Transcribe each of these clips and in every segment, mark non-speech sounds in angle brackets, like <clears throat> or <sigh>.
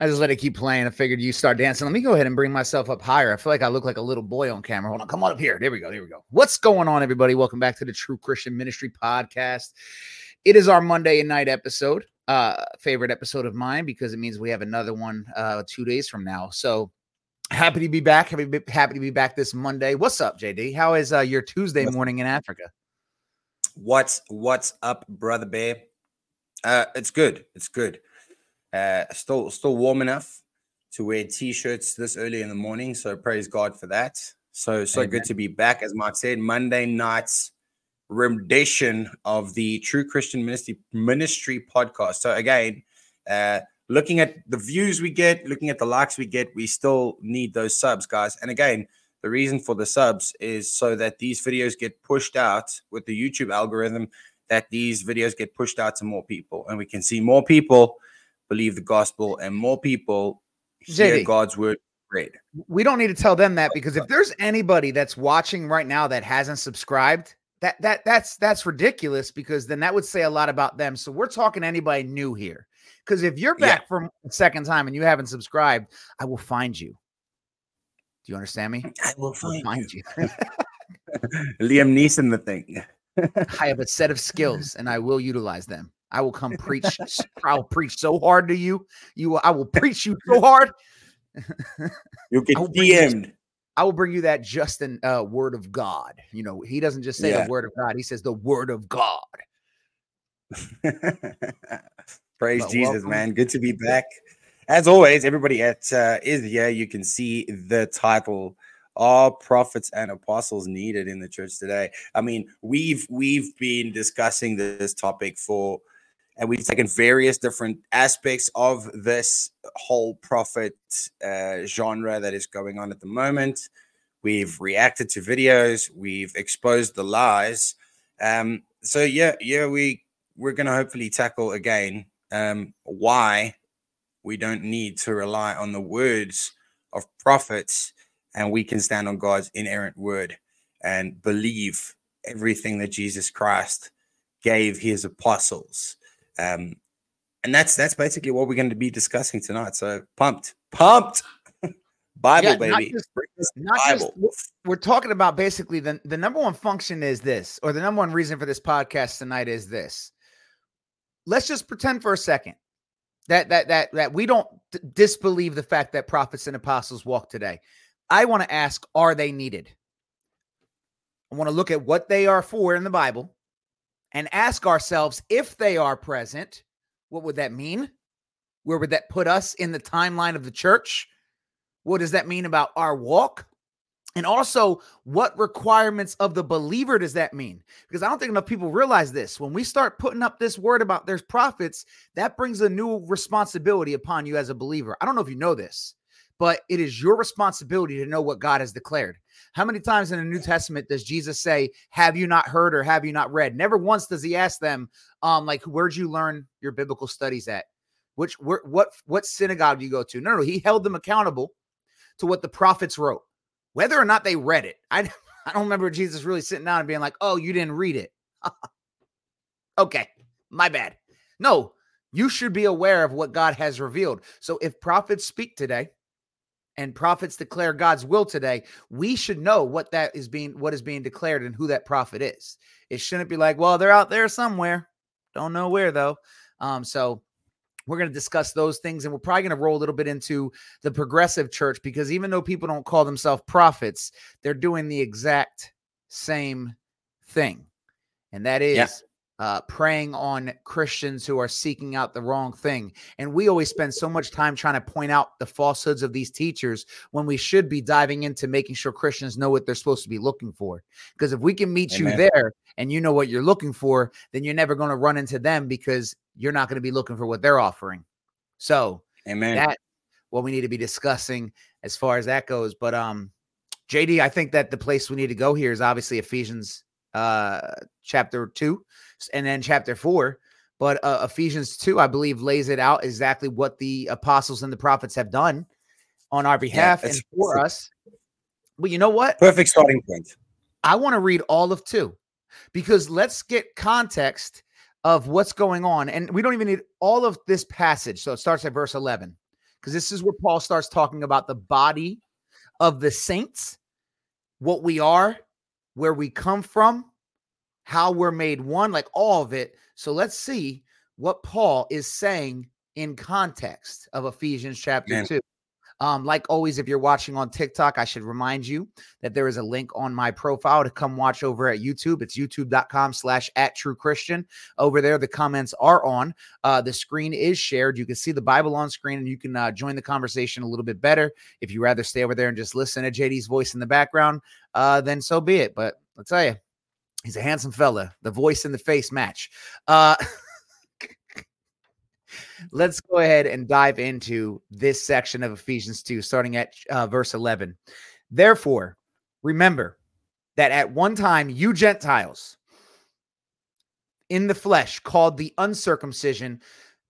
I just let it keep playing. I figured you start dancing. Let me go ahead and bring myself up higher. I feel like I look like a little boy on camera. Hold on, come on up here. There we go. There we go. What's going on, everybody? Welcome back to the True Christian Ministry Podcast. It is our Monday night episode, uh, favorite episode of mine because it means we have another one uh two days from now. So happy to be back. Happy, happy to be back this Monday. What's up, JD? How is uh, your Tuesday morning in Africa? What's what's up, brother bear? Uh, it's good. It's good. Uh, still still warm enough to wear t-shirts this early in the morning. So praise God for that. So so Amen. good to be back. As Mark said, Monday night's rendition of the True Christian Ministry Ministry podcast. So again, uh, looking at the views we get, looking at the likes we get, we still need those subs, guys. And again, the reason for the subs is so that these videos get pushed out with the YouTube algorithm, that these videos get pushed out to more people, and we can see more people believe the gospel and more people hear JD. God's word read. we don't need to tell them that because if there's anybody that's watching right now that hasn't subscribed, that that that's that's ridiculous because then that would say a lot about them. So we're talking anybody new here. Because if you're Yeah. back from second time and you haven't subscribed, I will find you. Do you understand me? I will I will find you. <laughs> Liam Neeson, the thing. <laughs> I have a set of skills and I will utilize them. I will come preach. <laughs> I will preach so hard to you. You will, I will preach you so hard. <laughs> You'll get I will bring you- DM'd. I will bring you that Justin uh, word of God. You know, he doesn't just say Yeah. the word of God, he says the word of God. <laughs> Praise But Jesus, welcome. man. Good to be back. As always, everybody at uh, is here. You can see the title "Are Prophets and Apostles Needed in the Church Today?" I mean, we've we've been discussing this topic for, and we've taken various different aspects of this whole prophet uh, genre that is going on at the moment. We've reacted to videos. We've exposed the lies. Um, so yeah, yeah, we we're gonna hopefully tackle again um, why we don't need to rely on the words of prophets, and we can stand on God's inerrant word and believe everything that Jesus Christ gave His apostles. Um, and that's that's basically what we're going to be discussing tonight. So pumped, pumped, <laughs> Bible Yeah, not baby, just- us just- Bible. We're talking about basically the, the number one function is this, or the number one reason for this podcast tonight is this. Let's just pretend for a second that that that that we don't d- disbelieve the fact that prophets and apostles walk today. I want to ask, are they needed? I want to look at what they are for in the Bible and ask ourselves if they are present, what would that mean? Where would that put us in the timeline of the church? What does that mean about our walk? And also, what requirements of the believer does that mean? Because I don't think enough people realize this. When we start putting up this word about there's prophets, that brings a new responsibility upon you as a believer. I don't know if you know this, but it is your responsibility to know what God has declared. How many times in the New Testament does Jesus say, Have you not heard or have you not read? Never once does he ask them, um, like, where'd you learn your biblical studies at? Which where, what what synagogue do you go to? No, no, he held them accountable to what the prophets wrote whether or not they read it. I, <laughs> I don't remember Jesus really sitting down and being like, oh, you didn't read it. <laughs> okay, my bad. No, you should be aware of what God has revealed. So if prophets speak today and prophets declare God's will today, we should know what that is being what is being declared and who that prophet is. It shouldn't be like, well, they're out there somewhere. Don't know where though. Um, so we're going to discuss those things and we're probably going to roll a little bit into the progressive church because even though people don't call themselves prophets, they're doing the exact same thing. And that is Yeah. Uh, preying on Christians who are seeking out the wrong thing. And we always spend so much time trying to point out the falsehoods of these teachers when we should be diving into making sure Christians know what they're supposed to be looking for. Because if we can meet you there and you know what you're looking for, then you're never going to run into them because you're not going to be looking for what they're offering. So, Amen. that what we need to be discussing as far as that goes. But um JD, I think that the place we need to go here is obviously Ephesians uh chapter two, and then chapter 4. But uh, Ephesians 2, I believe, lays it out exactly what the apostles and the prophets have done on our behalf and it's- for us. But you know what? Perfect starting point. I want to read all of two because let's get context of what's going on. And we don't even need all of this passage. So it starts at verse 11, because this is where Paul starts talking about the body of the saints, what we are, where we come from, how we're made one, like all of it. So let's see what Paul is saying in context of Ephesians chapter Man. 2. Um, like always, if you're watching on TikTok, I should remind you that there is a link on my profile to come watch over at YouTube. It's youtube.com slash at true Christian. Over there, the comments are on. Uh, the screen is shared. You can see the Bible on screen and you can uh, join the conversation a little bit better. If you rather stay over there and just listen to JD's voice in the background, uh, then so be it. But I'll tell you, he's a handsome fella. The voice and the face match. <laughs> Let's go ahead and dive into this section of Ephesians 2, starting at uh, verse 11. Therefore, remember that at one time you Gentiles in the flesh, called the uncircumcision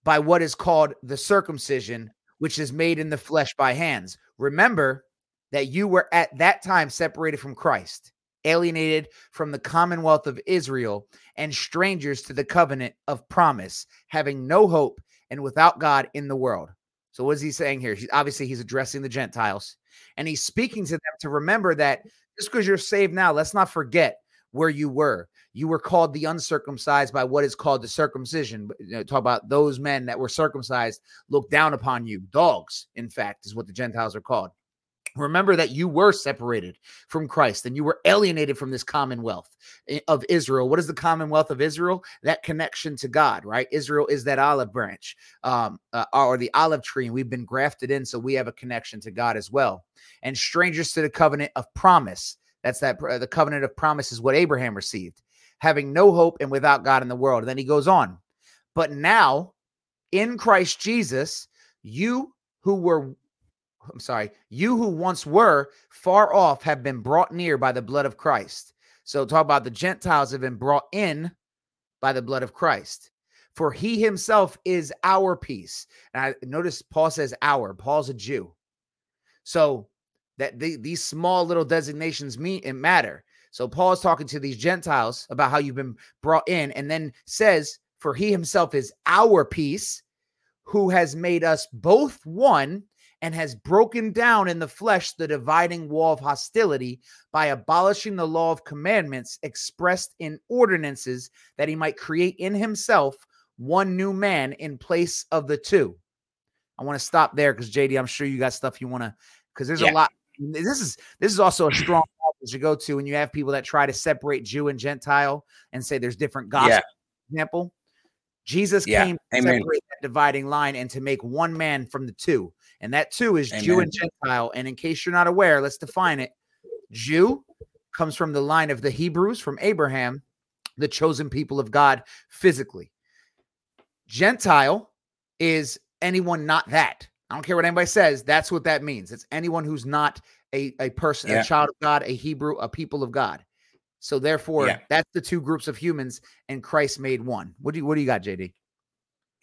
by what is called the circumcision, which is made in the flesh by hands. Remember that you were at that time separated from Christ, alienated from the commonwealth of Israel, and strangers to the covenant of promise, having no hope and without God in the world. So what is he saying here? He's, obviously, he's addressing the Gentiles, and he's speaking to them to remember that just because you're saved now, let's not forget where you were. You were called the uncircumcised by what is called the circumcision. You know, talk about those men that were circumcised, look down upon you. Dogs, in fact, is what the Gentiles are called. Remember that you were separated from Christ and you were alienated from this commonwealth eh, of Israel. What is the commonwealth of Israel? That connection to God, right? Israel is that olive branch um, uh, or the olive tree, and we've been grafted in, so we have a connection to God as well. And strangers to the covenant of promise. That's that uh, the covenant of promise is what Abraham received, having no hope and without God in the world. And then he goes on, but now in Christ Jesus, you who were I'm sorry, you who once were far off have been brought near by the blood of Christ. So talk about the Gentiles have been brought in by the blood of Christ. For he himself is our peace. And I notice Paul says our. Paul's a Jew. So that the, these small little designations mean it matter. So Paul is talking to these Gentiles about how you've been brought in, and then says, For he himself is our peace, who has made us both one and has broken down in the flesh the dividing wall of hostility by abolishing the law of commandments expressed in ordinances that he might create in himself one new man in place of the two. I want to stop there because JD, I'm sure you got stuff you want to because there's yeah. a lot. This is this is also a strong to go to when you have people that try to separate Jew and Gentile and say there's different gospel. Yeah. Example, Jesus yeah. came to Amen. separate that dividing line and to make one man from the two. And that too is Amen. Jew and Gentile. And in case you're not aware, let's define it. Jew comes from the line of the Hebrews, from Abraham, the chosen people of God physically. Gentile is anyone not that. I don't care what anybody says. That's what that means. It's anyone who's not a, a person, yeah. a child of God, a Hebrew, a people of God. So therefore, yeah. that's the two groups of humans, and Christ made one. What do you what do you got, JD?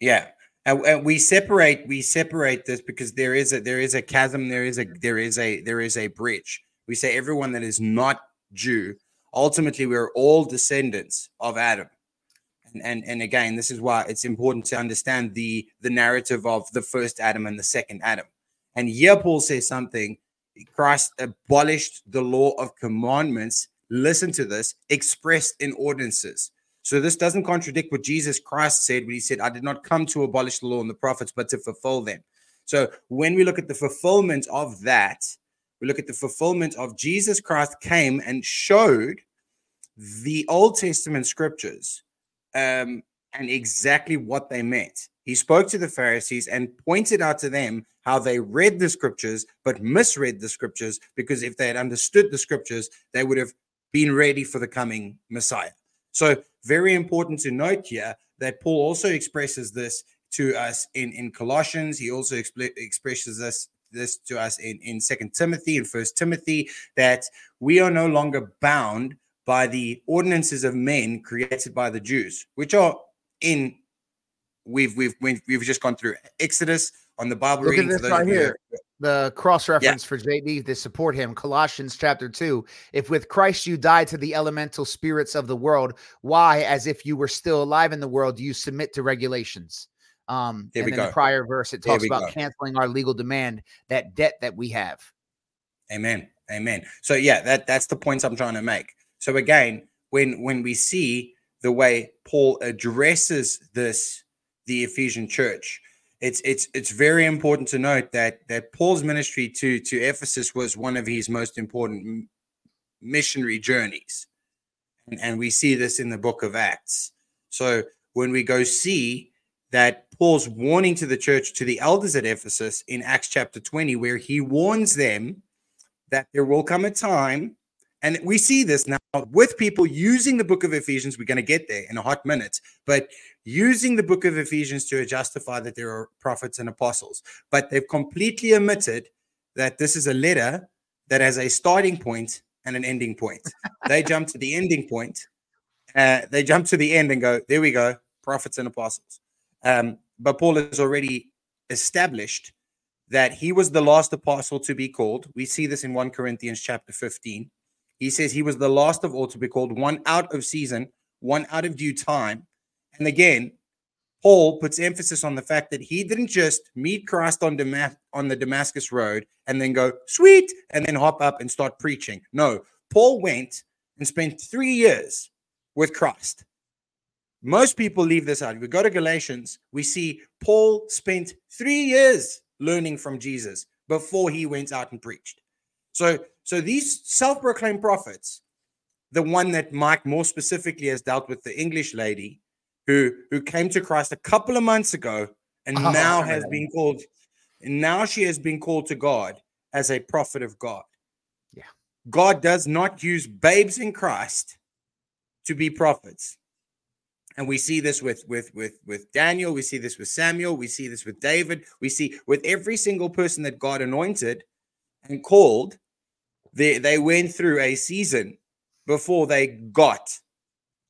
Yeah, and, and we separate we separate this because there is a there is a chasm, there is a there is a there is a bridge. We say everyone that is not Jew, ultimately we're all descendants of Adam. And, and and again, this is why it's important to understand the the narrative of the first Adam and the second Adam. And here Paul says something. Christ abolished the law of commandments listen to this, expressed in ordinances. So this doesn't contradict what Jesus Christ said when he said, I did not come to abolish the law and the prophets, but to fulfill them. So when we look at the fulfillment of that, we look at the fulfillment of Jesus Christ came and showed the Old Testament scriptures um, and exactly what they meant. He spoke to the Pharisees and pointed out to them how they read the scriptures but misread the scriptures because if they had understood the scriptures, they would have been ready for the coming Messiah. So, very important to note here that Paul also expresses this to us in, in Colossians. He also expresses this this to us in, in Second Timothy and First Timothy that we are no longer bound by the ordinances of men created by the Jews, which are in we've we've, we've just gone through Exodus on the Bible Look reading. At this right here. the cross reference yeah. for JD to support him Colossians chapter 2 if with Christ you died to the elemental spirits of the world why as if you were still alive in the world do you submit to regulations um there and go. the prior verse it talks about go. canceling our legal demand that debt that we have amen amen so yeah that that's the points I'm trying to make so again when when we see the way Paul addresses this the Ephesian church it's it's it's very important to note that that Paul's ministry to to Ephesus was one of his most important missionary journeys, and, and we see this in the book of Acts. So when we go see that Paul's warning to the church to the elders at Ephesus in Acts chapter 20, where he warns them that there will come a time and we see this now with people using the book of Ephesians. We're going to get there in a hot minute, but using the book of Ephesians to justify that there are prophets and apostles. But they've completely omitted that this is a letter that has a starting point and an ending point. <laughs> they jump to the ending point. Uh, they jump to the end and go, there we go, prophets and apostles. Um, but Paul has already established that he was the last apostle to be called. We see this in 1 Corinthians chapter 15 he says he was the last of all to be called, one out of season, one out of due time. And again, Paul puts emphasis on the fact that he didn't just meet Christ on, Damas- on the Damascus Road and then go, sweet, and then hop up and start preaching. No, Paul went and spent three years with Christ. Most people leave this out. If we go to Galatians, we see Paul spent three years learning from Jesus before he went out and preached. So so these self-proclaimed prophets, the one that Mike more specifically has dealt with, the English lady who who came to Christ a couple of months ago and oh, now has been called, and now she has been called to God as a prophet of God. Yeah. God does not use babes in Christ to be prophets. And we see this with with with with Daniel, we see this with Samuel, we see this with David, we see with every single person that God anointed and called they they went through a season before they got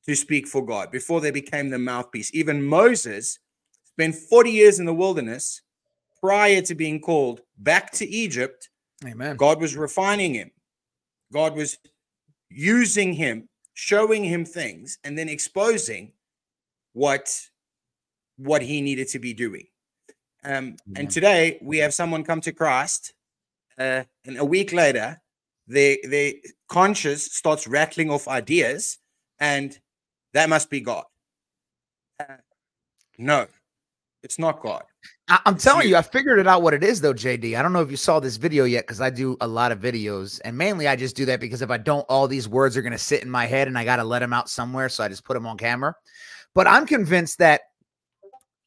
to speak for God, before they became the mouthpiece. Even Moses spent 40 years in the wilderness prior to being called back to Egypt. Amen. God was refining him. God was using him, showing him things, and then exposing what what he needed to be doing. Um, and today we have someone come to Christ, uh, and a week later, their their conscience starts rattling off ideas, and that must be God. Uh, no, it's not God. I, am telling you. you, I figured it out what it is though, JD. I don't know if you saw this video yet because I do a lot of videos, and mainly I just do that because if I don't, all these words are going to sit in my head, and I got to let them out somewhere, so I just put them on camera. But I'm convinced that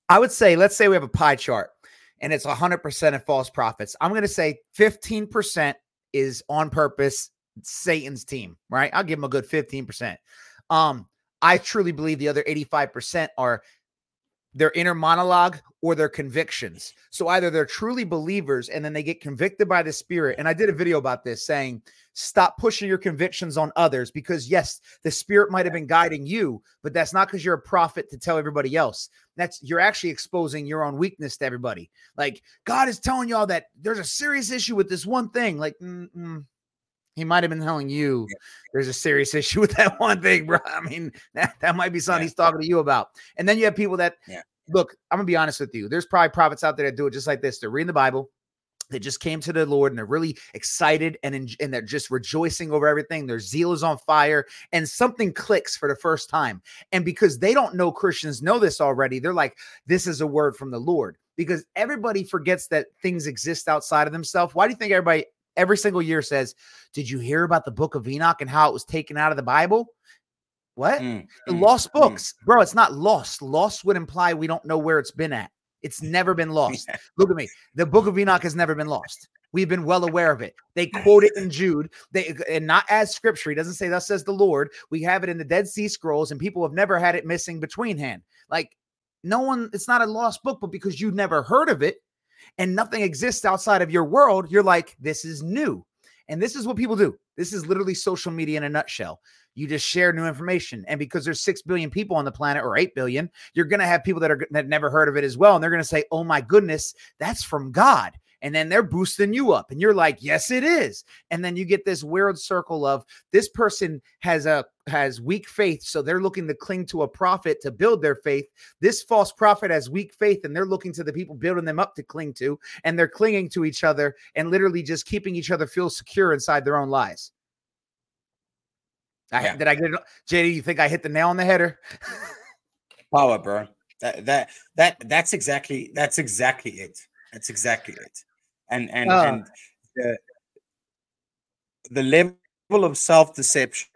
I would say, let's say we have a pie chart, and it's 100% of false prophets. I'm going to say 15% is on purpose Satan's team, right? I'll give him a good 15%. Um, I truly believe the other 85% are their inner monologue or their convictions. So either they're truly believers and then they get convicted by the spirit. And I did a video about this saying, stop pushing your convictions on others because yes, the spirit might have been guiding you, but that's not because you're a prophet to tell everybody else. That's you're actually exposing your own weakness to everybody. Like God is telling y'all that there's a serious issue with this one thing. Like, mm-mm. He might have been telling you yeah. there's a serious <laughs> issue with that one thing, bro. I mean, that, that might be something yeah. he's talking to you about. And then you have people that yeah look, I'm gonna be honest with you. There's probably prophets out there that do it just like this. They're reading the Bible. They just came to the Lord and they're really excited and, in, and they're just rejoicing over everything. Their zeal is on fire and something clicks for the first time. And because they don't know Christians know this already, they're like, this is a word from the Lord. Because everybody forgets that things exist outside of themselves. Why do you think everybody every single year says, Did you hear about the book of Enoch and how it was taken out of the Bible? What? Mm, the mm, lost mm. books, mm. bro. It's not lost. Lost would imply we don't know where it's been at. It's never been <laughs> lost. Yeah. Look at me. The book of Enoch has never been lost. We've been well aware of it. They <laughs> quote it in Jude. They and not as scripture. He doesn't say thus says the Lord. We have it in the Dead Sea Scrolls, and people have never had it missing between hand. Like no one, it's not a lost book, but because you've never heard of it and nothing exists outside of your world, you're like, this is new. And this is what people do. This is literally social media in a nutshell you just share new information. And because there's 6 billion people on the planet or 8 billion, you're going to have people that are that never heard of it as well. And they're going to say, oh my goodness, that's from God. And then they're boosting you up and you're like yes it is and then you get this weird circle of this person has a has weak faith so they're looking to cling to a prophet to build their faith this false prophet has weak faith and they're looking to the people building them up to cling to and they're clinging to each other and literally just keeping each other feel secure inside their own lies I, Yeah. did i get it jd you think i hit the nail on the header Power, bro. That that that that's exactly that's exactly it. That's exactly it. And and Uh. and the the level of self deception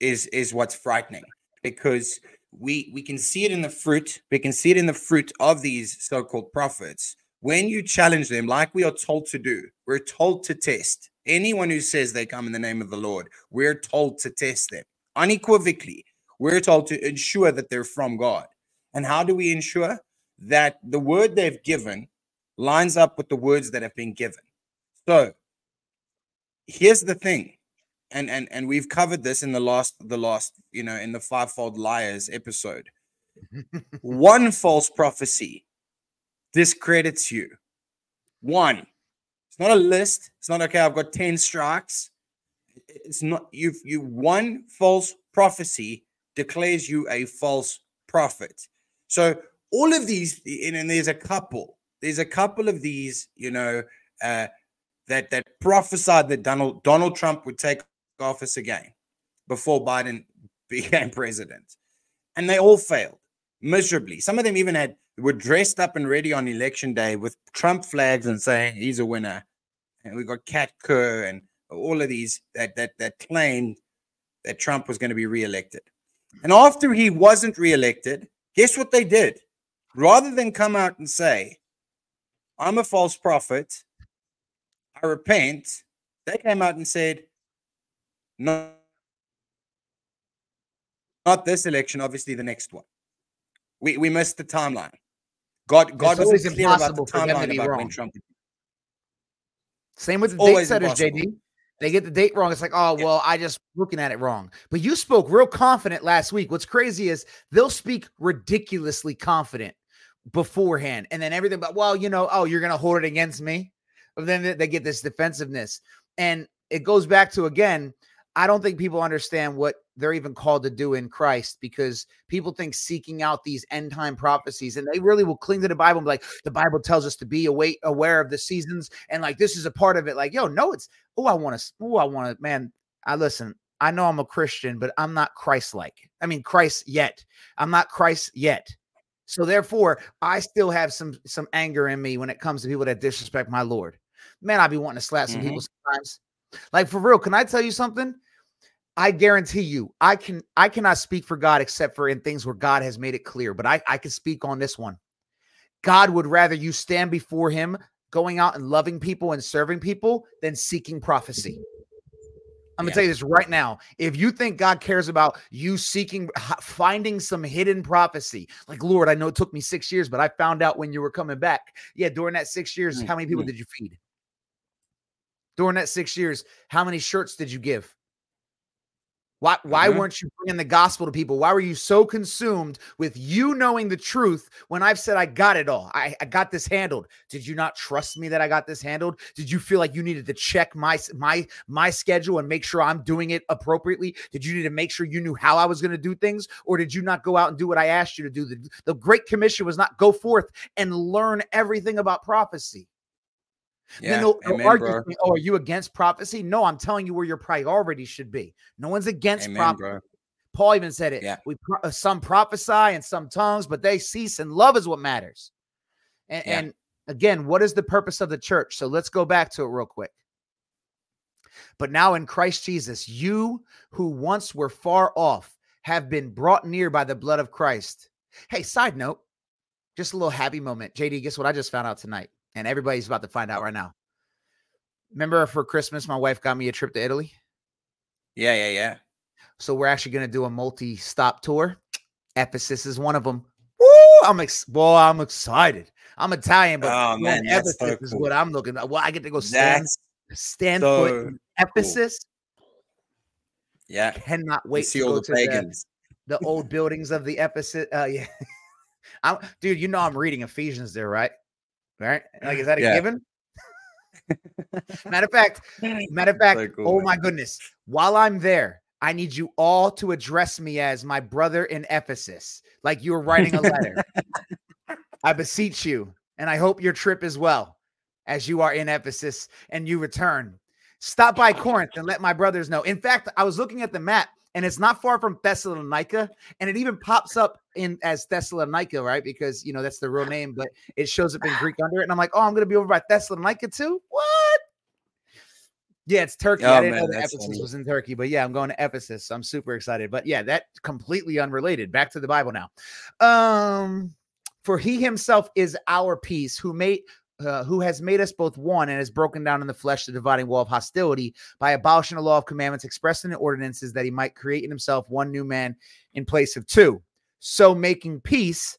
is is what's frightening because we we can see it in the fruit we can see it in the fruit of these so-called prophets. When you challenge them like we are told to do we're told to test. Anyone who says they come in the name of the lord we're told to test them unequivocally. We're told to ensure that they're from god. And how do we ensure that the word they've given lines up with the words that have been given. So here's the thing and and and we've covered this in the last the last you know in the fivefold liars episode. <laughs> One false prophecy discredits you. One. It's not a list. It's not okay i've got 10 strikes. It's not you've you one false prophecy declares you a false prophet. So all of these and, and there's a couple there's a couple of these you know uh that that prophesied that donald donald trump would take office again before Biden <laughs> became president. And they all failed miserably. Some of them even had were dressed up and ready on election day with Trump flags and saying he's a winner. And we got Kat Kerr and all of these that that that claimed that Trump was going to be reelected. And after he wasn't reelected, guess what they did? Rather than come out and say, I'm a false prophet, I repent, they came out and said, no, not this election, obviously the next one. We we missed the timeline. God God always wasn't clear about the impossible for them to be about when wrong. Trump. Same with the date setters. JD. They get the date wrong. It's like, oh, Yeah. well, I just looking at it wrong. But you spoke real confident last week. What's crazy is they'll speak ridiculously confident beforehand. And then everything, but well, you know, oh, you're gonna hold it against me. But then they- get this defensiveness. And it goes back to again, I don't think people understand what they're even called to do in Christ because people think seeking out these end time prophecies and they really will cling to the Bible and be like, the Bible tells us to be await, aware of the seasons and like this is a part of it. Like, yo, no, it's oh, I want to, oh, I want to, man. I listen, I know I'm a Christian, but I'm not Christ like. I mean, Christ yet. I'm not Christ yet. So therefore, I still have some some anger in me when it comes to people that disrespect my Lord. Man, I be wanting to slap some Mhm. people sometimes. Like for real, can I tell you something? I guarantee you, I can I cannot speak for God except for in things where God has made it clear, but I, I can speak on this one. God would rather you stand before him going out and loving people and serving people than seeking prophecy. I'm gonna Yeah. tell you this right now. If you think God cares about you seeking finding some hidden prophecy, like Lord, I know it took me six years, but I found out when you were coming back. Yeah, during that six years, how many people Mhm. did you feed? During that six years, how many shirts did you give? Why why Mhm. weren't you bringing the gospel to people? Why were you so consumed with you knowing the truth when I've said I got it all? I, I got this handled. Did you not trust me that I got this handled? Did you feel like you needed to check my my my schedule and make sure I'm doing it appropriately? Did you need to make sure you knew how I was going to do things, or did you not go out and do what I asked you to do? The, the Great Commission was not go forth and learn everything about prophecy. Yeah, then they'll, they'll argue, bro. oh, are you against prophecy? No, I'm telling you where your priorities should be. No one's against Amen, prophecy. bro. Paul even said it. Yeah. We uh, some prophesy and some tongues, but they cease and love is what matters. And, Yeah. and again, what is the purpose of the church? So let's go back to it real quick. But now in Christ Jesus, you who once were far off have been brought near by the blood of Christ. Hey, side note, just a little happy moment. JD, guess what I just found out tonight? And everybody's about to find out right now. Remember for Christmas, my wife got me a trip to Italy? Yeah, yeah, yeah. So we're actually going to do a multi-stop tour. Ephesus is one of them. Woo! I'm ex- boy, I'm excited. I'm Italian, but Oh, man, that's so Ephesus is what I'm looking at. Well, I get to go stand That's stand so foot in Ephesus. yeah. Cannot You wait see to all the to the, pagans. the old buildings of the Ephesus. Uh, <laughs> yeah, I'm, dude, you know I'm reading Ephesians there, right? Right? Like, is that a yeah. given? <laughs> matter of fact, matter of <laughs> fact, so oh cool, oh man. my goodness. While I'm there, I need you all to address me as my brother in Ephesus, like you were writing a letter. I beseech you, and I hope your trip is well as you are in Ephesus and you return. Stop by Corinth and let my brothers know. In fact, I was looking at the map and it's not far from Thessalonica, and it even pops up in as Thessalonica, right? Because you know that's the real <laughs> name, but it shows up in Greek under it. And I'm like, oh, I'm gonna be over by Thessalonica too. What? Yeah, it's Turkey. Oh, I didn't man, know that Ephesus funny. was in Turkey, but yeah, I'm going to Ephesus. So I'm super excited. But yeah, that completely unrelated. Back to the Bible now. Um, for he himself is our peace, who made uh, who has made us both one and has broken down in the flesh the dividing wall of hostility by abolishing the law of commandments expressed in the ordinances that he might create in himself one new man in place of two. So making peace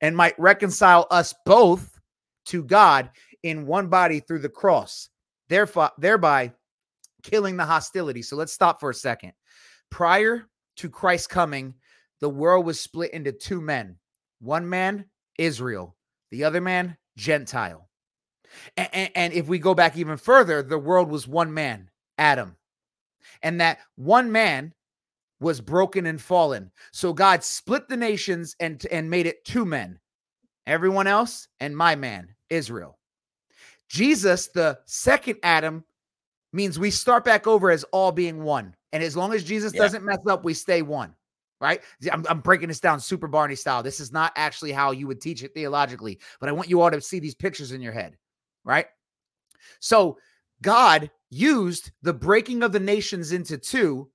and might reconcile us both to God in one body through the cross, therefore, thereby killing the hostility. So let's stop for a second. Prior to Christ's coming, the world was split into two men one man, Israel, the other man, Gentile. And, and, if we go back even further, the world was one man, Adam. And that one man was broken and fallen. So God split the nations and, and made it two men, everyone else, and my man, Israel. Jesus, the second Adam, means we start back over as all being one. And as long as Jesus yeah. doesn't mess up, we stay one. Right? I'm, I'm breaking this down super Barney style. This is not actually how you would teach it theologically, but I want you all to see these pictures in your head right? So God used the breaking of the nations into two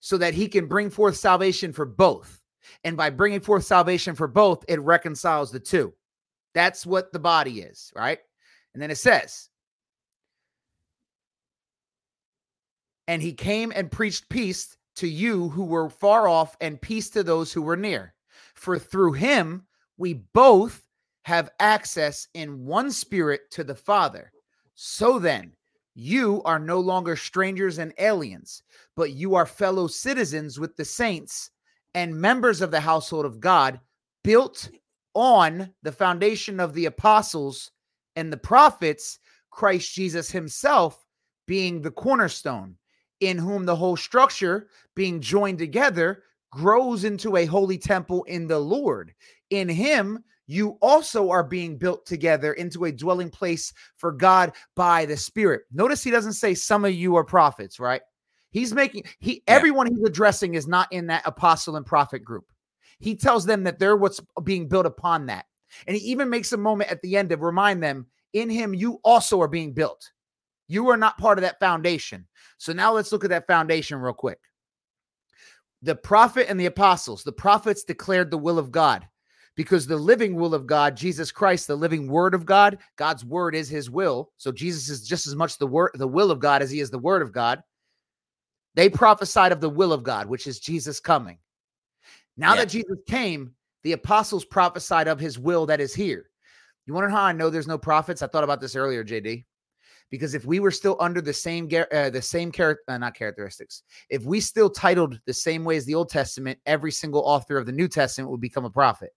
so that he can bring forth salvation for both. And by bringing forth salvation for both, it reconciles the two. That's what the body is, right? And then it says, and he came and preached peace to you who were far off and peace to those who were near. For through him we both have access in one spirit to the Father. So then, you are no longer strangers and aliens, but you are fellow citizens with the saints and members of the household of God, built on the foundation of the apostles and the prophets, Christ Jesus himself being the cornerstone, in whom the whole structure, being joined together, grows into a holy temple in the Lord. In him, you also are being built together into a dwelling place for God by the Spirit. Notice he doesn't say some of you are prophets, right? He's making he yeah. everyone he's addressing is not in that apostle and prophet group. He tells them that they're what's being built upon that. And he even makes a moment at the end to remind them in him you also are being built. You are not part of that foundation. So now let's look at that foundation real quick. The prophet and the apostles, the prophets declared the will of God because the living will of God, Jesus Christ, the living word of God, God's word is his will. So Jesus is just as much the word, the will of God as he is the word of God. They prophesied of the will of God, which is Jesus coming. Now yeah. that Jesus came, the apostles prophesied of his will that is here. You wonder how I know there's no prophets? I thought about this earlier, JD. Because if we were still under the same uh, the same character, uh, not characteristics, if we still titled the same way as the Old Testament, every single author of the New Testament would become a prophet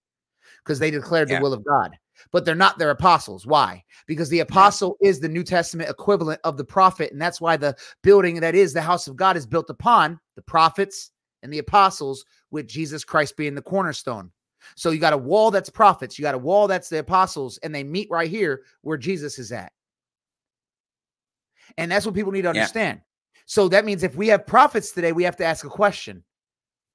because they declared yeah. the will of God. But they're not their apostles. Why? Because the apostle yeah. is the New Testament equivalent of the prophet. And that's why the building that is the house of God is built upon the prophets and the apostles, with Jesus Christ being the cornerstone. So you got a wall that's prophets, you got a wall that's the apostles, and they meet right here where Jesus is at. And that's what people need to understand. Yeah. So that means if we have prophets today, we have to ask a question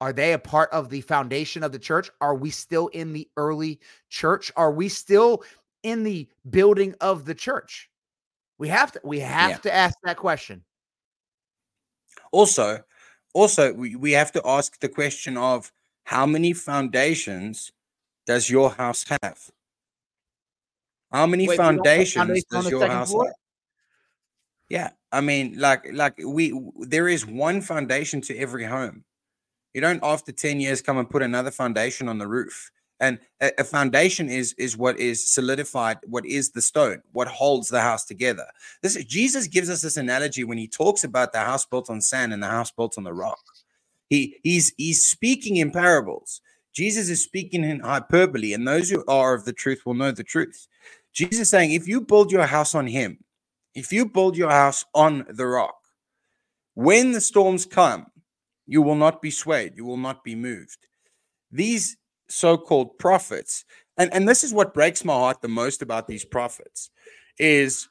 are they a part of the foundation of the church? Are we still in the early church? Are we still in the building of the church? We have to we have yeah. to ask that question. Also, also we, we have to ask the question of how many foundations does your house have? How many Wait, foundations does your house floor? have? Yeah, I mean, like, like we there is one foundation to every home. You don't after 10 years come and put another foundation on the roof. And a, a, foundation is is what is solidified, what is the stone, what holds the house together. This Jesus gives us this analogy when he talks about the house built on sand and the house built on the rock. He he's he's speaking in parables. Jesus is speaking in hyperbole, and those who are of the truth will know the truth. Jesus saying, if you build your house on him, if you build your house on the rock, when the storms come, you will not be swayed, you will not be moved. These so called prophets, and, and this is what breaks my heart the most about these prophets, is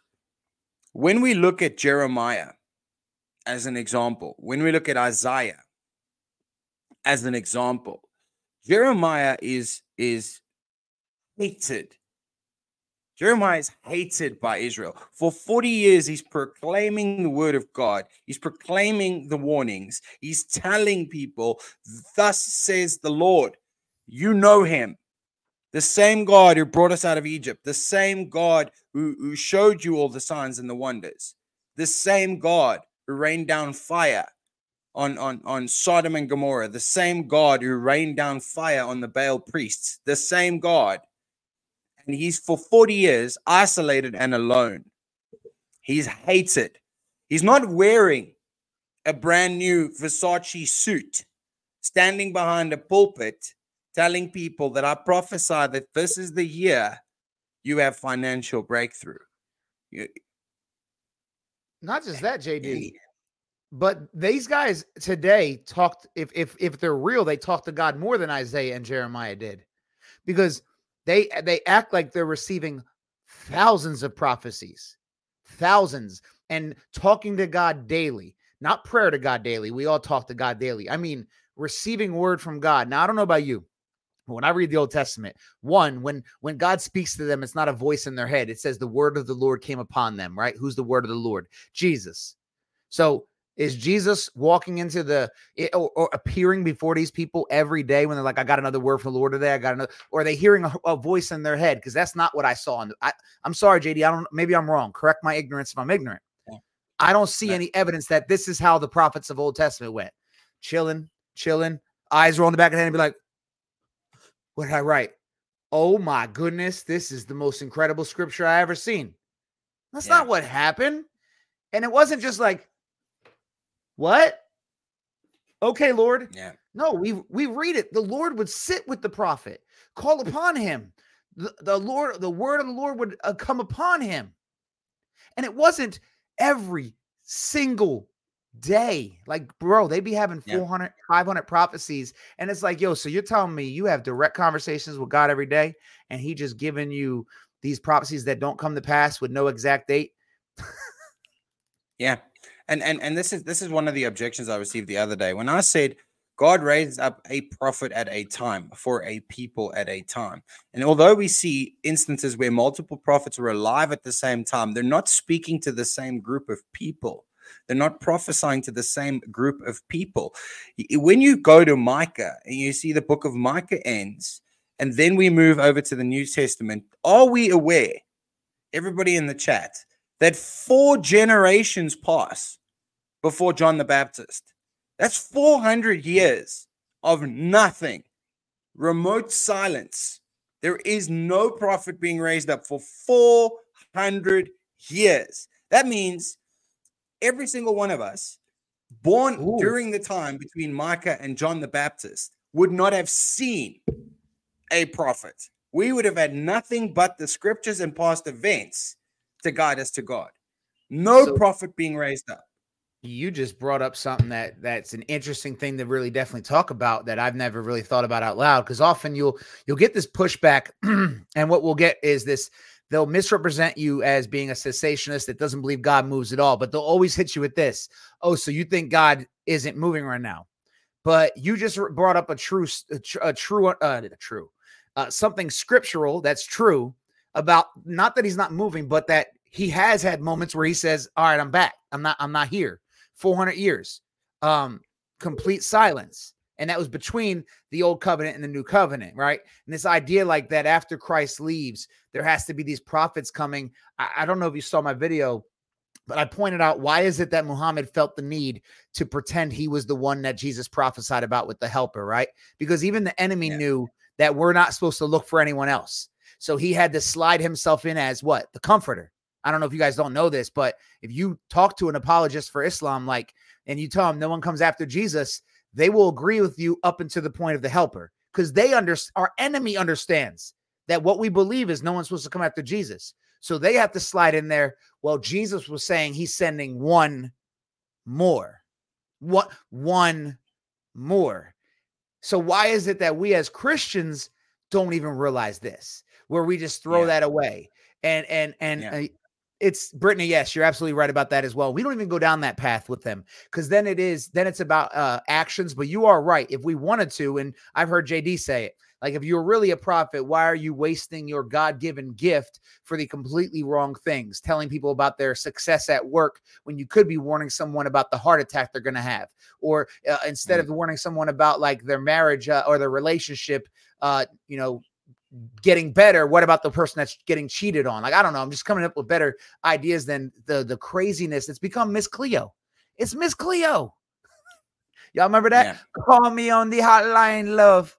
when we look at Jeremiah as an example, when we look at Isaiah as an example, Jeremiah is is hated Jeremiah is hated by Israel. For 40 years, he's proclaiming the word of God. He's proclaiming the warnings. He's telling people, Thus says the Lord. You know him. The same God who brought us out of Egypt, the same God who, who showed you all the signs and the wonders, the same God who rained down fire on, on, on Sodom and Gomorrah, the same God who rained down fire on the Baal priests, the same God and he's for 40 years isolated and alone. He's hated. He's not wearing a brand new Versace suit, standing behind a pulpit, telling people that I prophesy that this is the year you have financial breakthrough. You, not just that, JD. But these guys today talked. If if if they're real, they talked to God more than Isaiah and Jeremiah did, because they uh, they act like they're receiving thousands of prophecies, thousands, and talking to God daily. Not prayer to God daily. We all talk to God daily. I mean, receiving word from God. Now, I don't know about you. But when I read the Old Testament, one, when when God speaks to them, it's not a voice in their head. It says the word of the Lord came upon them, right? Who's the word of the Lord? Jesus. So is Jesus walking into the eh, or, or, appearing before these people every day when they're like, "I got another word from the Lord today"? I got another, or are they hearing a, a voice in their head? Because that's not what I saw. I, I'm sorry, JD. I don't. Maybe I'm wrong. Correct my ignorance if I'm ignorant. I don't see any evidence that this is how the prophets of Old Testament went. Chilling, chilling, eyes roll in the back of the head and be like, "What did I write? Oh my goodness, this is the most incredible scripture I ever seen." That's yeah. not what happened. And it wasn't just like what? Okay, Lord. Yeah. No, we we read it. The Lord would sit with the prophet, call upon him. The, the Lord, the word of the Lord would uh, come upon him. And it wasn't every single day. Like, bro, they be having 400, yeah. 500 prophecies. And it's like, yo, so you're telling me you have direct conversations with God every day, and He just giving you these prophecies that don't come to pass with no exact date? yeah and and and this is this is one of the objections I received the other day when I said God raises up a prophet at a time for a people at a time. And although we see instances where multiple prophets are alive at the same time, they're not speaking to the same group of people. They're not prophesying to the same group of people. When you go to Micah and you see the book of Micah ends, and then we move over to the New Testament, are we aware, everybody in the chat, that four generations pass before John the Baptist. That's 400 years of nothing, remote silence. There is no prophet being raised up for 400 years. That means every single one of us born Ooh. during the time between Micah and John the Baptist would not have seen a prophet. We would have had nothing but the scriptures and past events to guide us to God. No so, prophet being raised up you just brought up something that that's an interesting thing to really definitely talk about that I've never really thought about out loud because often you'll you'll get this pushback <clears throat> and what we'll get is this they'll misrepresent you as being a cessationist that doesn't believe God moves at all but they'll always hit you with this oh so you think God isn't moving right now? But you just brought up a true a, a true uh a true uh, something scriptural that's true about not that he's not moving but that he has had moments where he says all right I'm back. I'm not I'm not here 400 years, um, complete silence. And that was between the old covenant and the new covenant, right? And this idea like that after Christ leaves, there has to be these prophets coming. I, I don't know if you saw my video, but I pointed out why is it that Muhammad felt the need to pretend he was the one that Jesus prophesied about with the helper, right? Because even the enemy yeah. knew that we're not supposed to look for anyone else. So he had to slide himself in as what? The comforter. I don't know if you guys don't know this, but if you talk to an apologist for Islam, like, and you tell them no one comes after Jesus, they will agree with you up until the point of the helper because they understand our enemy understands that what we believe is no one's supposed to come after Jesus. So they have to slide in there. Well, Jesus was saying he's sending one more. What one more. So why is it that we as Christians don't even realize this? Where we just throw yeah. that away. And and and yeah. It's Brittany. Yes, you're absolutely right about that as well. We don't even go down that path with them because then it is then it's about uh, actions. But you are right. If we wanted to, and I've heard JD say it, like if you're really a prophet, why are you wasting your God-given gift for the completely wrong things? Telling people about their success at work when you could be warning someone about the heart attack they're going to have, or uh, instead mm-hmm. of warning someone about like their marriage uh, or their relationship, uh, you know, getting better what about the person that's getting cheated on? Like i don't know i'm just coming up with better ideas than the the craziness it's become miss cleo. It's miss cleo. <laughs> Y'all remember that? Yeah. call me on the hotline love.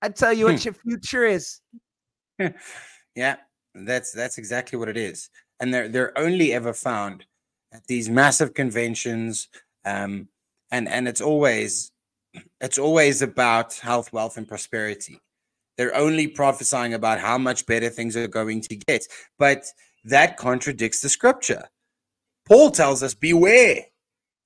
I tell you what hmm. your future is. <laughs> Yeah that's that's exactly what it is. And they're they're only ever found at these massive conventions um and and it's always it's always about health wealth and prosperity they're only prophesying about how much better things are going to get. But that contradicts the scripture. Paul tells us, Beware.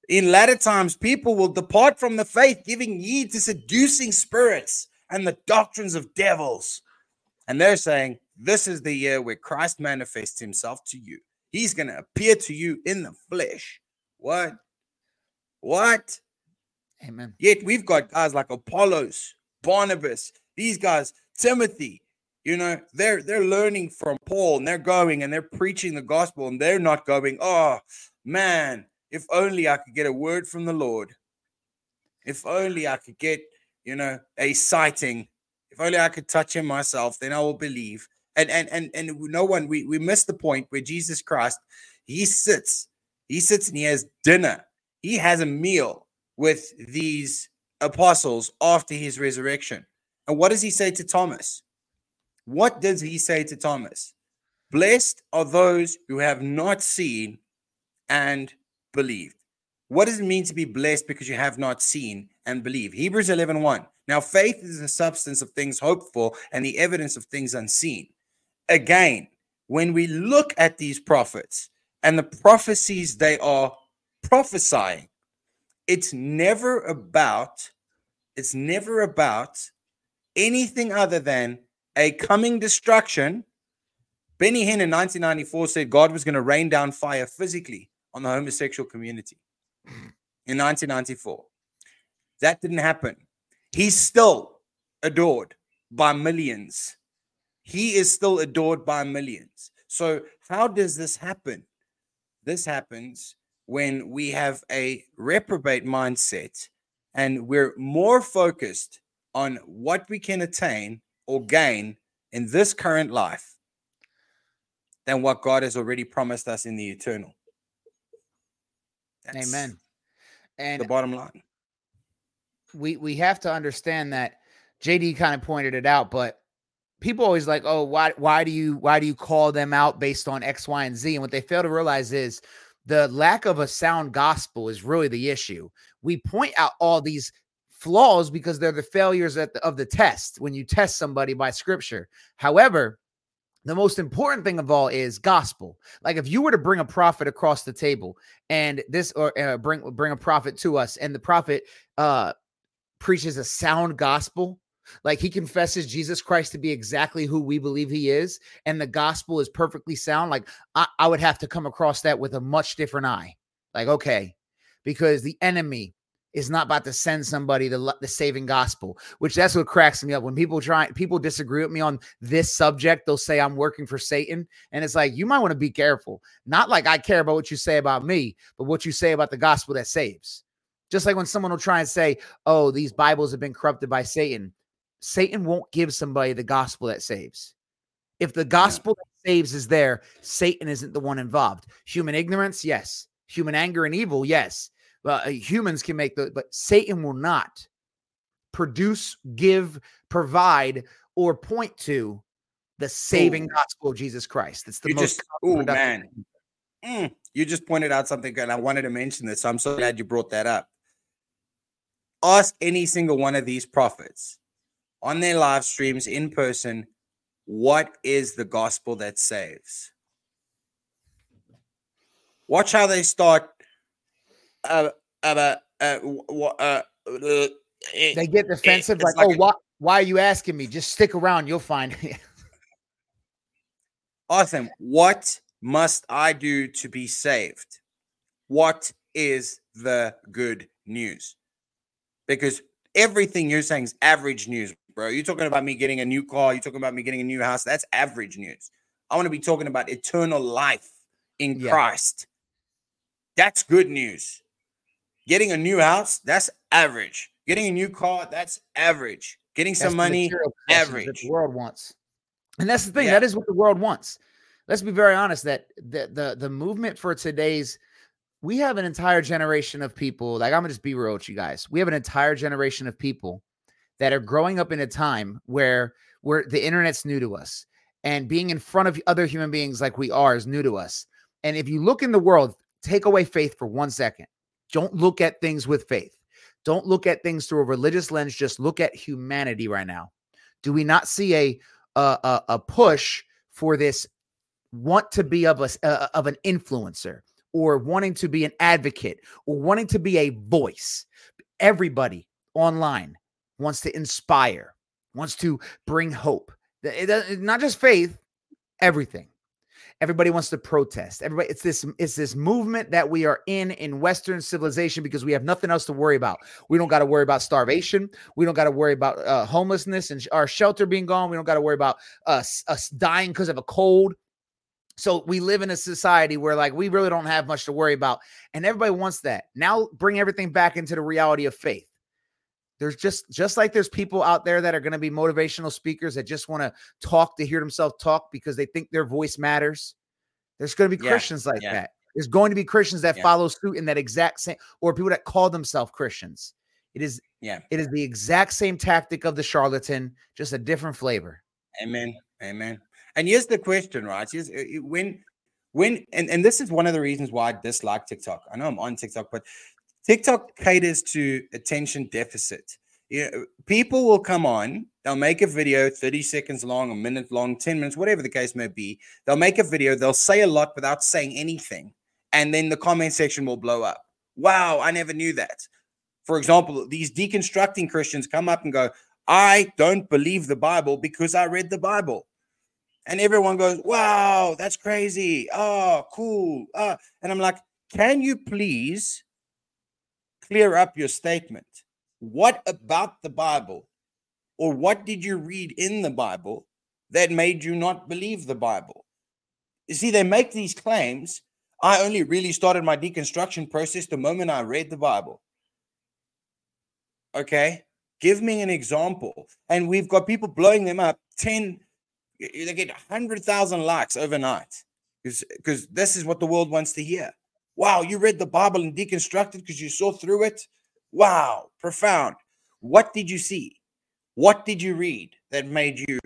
In latter times, people will depart from the faith, giving heed to seducing spirits and the doctrines of devils. And they're saying, This is the year where Christ manifests himself to you. He's going to appear to you in the flesh. What? What? Amen. Yet we've got guys like Apollos, Barnabas, these guys, Timothy, you know, they're they're learning from Paul and they're going and they're preaching the gospel and they're not going, oh man, if only I could get a word from the Lord. If only I could get, you know, a sighting. If only I could touch him myself, then I will believe. And and and and no one we we miss the point where Jesus Christ, he sits, he sits and he has dinner. He has a meal with these apostles after his resurrection. And what does he say to Thomas? What does he say to Thomas? Blessed are those who have not seen and believed. What does it mean to be blessed because you have not seen and believe? Hebrews 11 1. Now, faith is the substance of things hoped for and the evidence of things unseen. Again, when we look at these prophets and the prophecies they are prophesying, it's never about, it's never about anything other than a coming destruction. Benny Hinn in 1994 said God was going to rain down fire physically on the homosexual community hmm. in 1994. That didn't happen. He's still adored by millions. He is still adored by millions. So, how does this happen? This happens when we have a reprobate mindset and we're more focused on what we can attain or gain in this current life than what God has already promised us in the eternal. That's Amen. And the bottom line. We we have to understand that JD kind of pointed it out, but people always like, oh, why why do you why do you call them out based on X, Y, and Z? And what they fail to realize is the lack of a sound gospel is really the issue. We point out all these flaws because they're the failures the, of the test when you test somebody by scripture. However, the most important thing of all is gospel. Like if you were to bring a prophet across the table and this or uh, bring bring a prophet to us and the prophet uh preaches a sound gospel, like he confesses Jesus Christ to be exactly who we believe he is, and the gospel is perfectly sound. Like I, I would have to come across that with a much different eye. Like, okay, because the enemy is not about to send somebody the, the saving gospel, which that's what cracks me up. When people try, people disagree with me on this subject, they'll say I'm working for Satan. And it's like, you might want to be careful. Not like I care about what you say about me, but what you say about the gospel that saves. Just like when someone will try and say, oh, these Bibles have been corrupted by Satan. Satan won't give somebody the gospel that saves. If the gospel that saves is there, Satan isn't the one involved. Human ignorance, yes. Human anger and evil, yes uh, humans can make the, but Satan will not produce, give, provide, or point to the saving Ooh. gospel of Jesus Christ. It's the you most. oh man, mm, you just pointed out something and I wanted to mention this. So I'm so glad you brought that up. Ask any single one of these prophets on their live streams in person what is the gospel that saves. Watch how they start. Uh, uh, uh, uh, they get defensive, like, like, "Oh, a- why, why are you asking me? Just stick around, you'll find." awesome. <laughs> What must I do to be saved? What is the good news? Because everything you're saying is average news, bro. You're talking about me getting a new car. You're talking about me getting a new house. That's average news. I want to be talking about eternal life in yeah. Christ. That's good news. Getting a new house, that's average. Getting a new car, that's average. Getting that's some money, average. the world wants. And that's the thing. Yeah. That is what the world wants. Let's be very honest that the, the the movement for today's we have an entire generation of people. Like I'm gonna just be real with you guys. We have an entire generation of people that are growing up in a time where where the internet's new to us and being in front of other human beings like we are is new to us. And if you look in the world, take away faith for one second. Don't look at things with faith. Don't look at things through a religious lens. Just look at humanity right now. Do we not see a a, a push for this want to be of a uh, of an influencer or wanting to be an advocate or wanting to be a voice? Everybody online wants to inspire, wants to bring hope. It, it, not just faith, everything. Everybody wants to protest. Everybody, it's this, it's this movement that we are in in Western civilization because we have nothing else to worry about. We don't got to worry about starvation. We don't got to worry about uh, homelessness and our shelter being gone. We don't got to worry about us us dying because of a cold. So we live in a society where like we really don't have much to worry about, and everybody wants that. Now bring everything back into the reality of faith there's just just like there's people out there that are going to be motivational speakers that just want to talk to hear themselves talk because they think their voice matters there's going to be yeah, christians like yeah. that. There's going to be christians that yeah. follow suit in that exact same or people that call themselves christians. It is yeah. it is the exact same tactic of the charlatan just a different flavor. Amen amen. And here's the question right? Here's, uh, when when and, and this is one of the reasons why i dislike tiktok. I know i'm on tiktok but TikTok caters to attention deficit. You know, people will come on, they'll make a video 30 seconds long, a minute long, 10 minutes, whatever the case may be. They'll make a video, they'll say a lot without saying anything. And then the comment section will blow up. Wow, I never knew that. For example, these deconstructing Christians come up and go, I don't believe the Bible because I read the Bible. And everyone goes, Wow, that's crazy. Oh, cool. Uh, and I'm like, Can you please clear up your statement. What about the Bible or what did you read in the Bible that made you not believe the Bible? You see, they make these claims. I only really started my deconstruction process the moment I read the Bible. Okay, give me an example. And we've got people blowing them up 10, they get 100,000 likes overnight because this is what the world wants to hear. Wow, you read the Bible and deconstructed because you saw through it. Wow, profound. What did you see? What did you read that made you?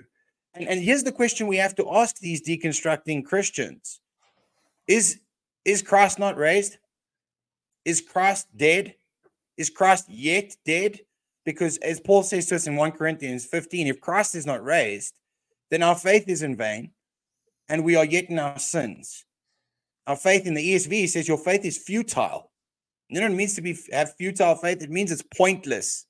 And, and here's the question we have to ask these deconstructing Christians Is, is Christ not raised? Is Christ dead? Is Christ yet dead? Because as Paul says to us in 1 Corinthians 15, if Christ is not raised, then our faith is in vain and we are yet in our sins. Our faith in the ESV says your faith is futile. You know what it means to be have futile faith? It means it's pointless.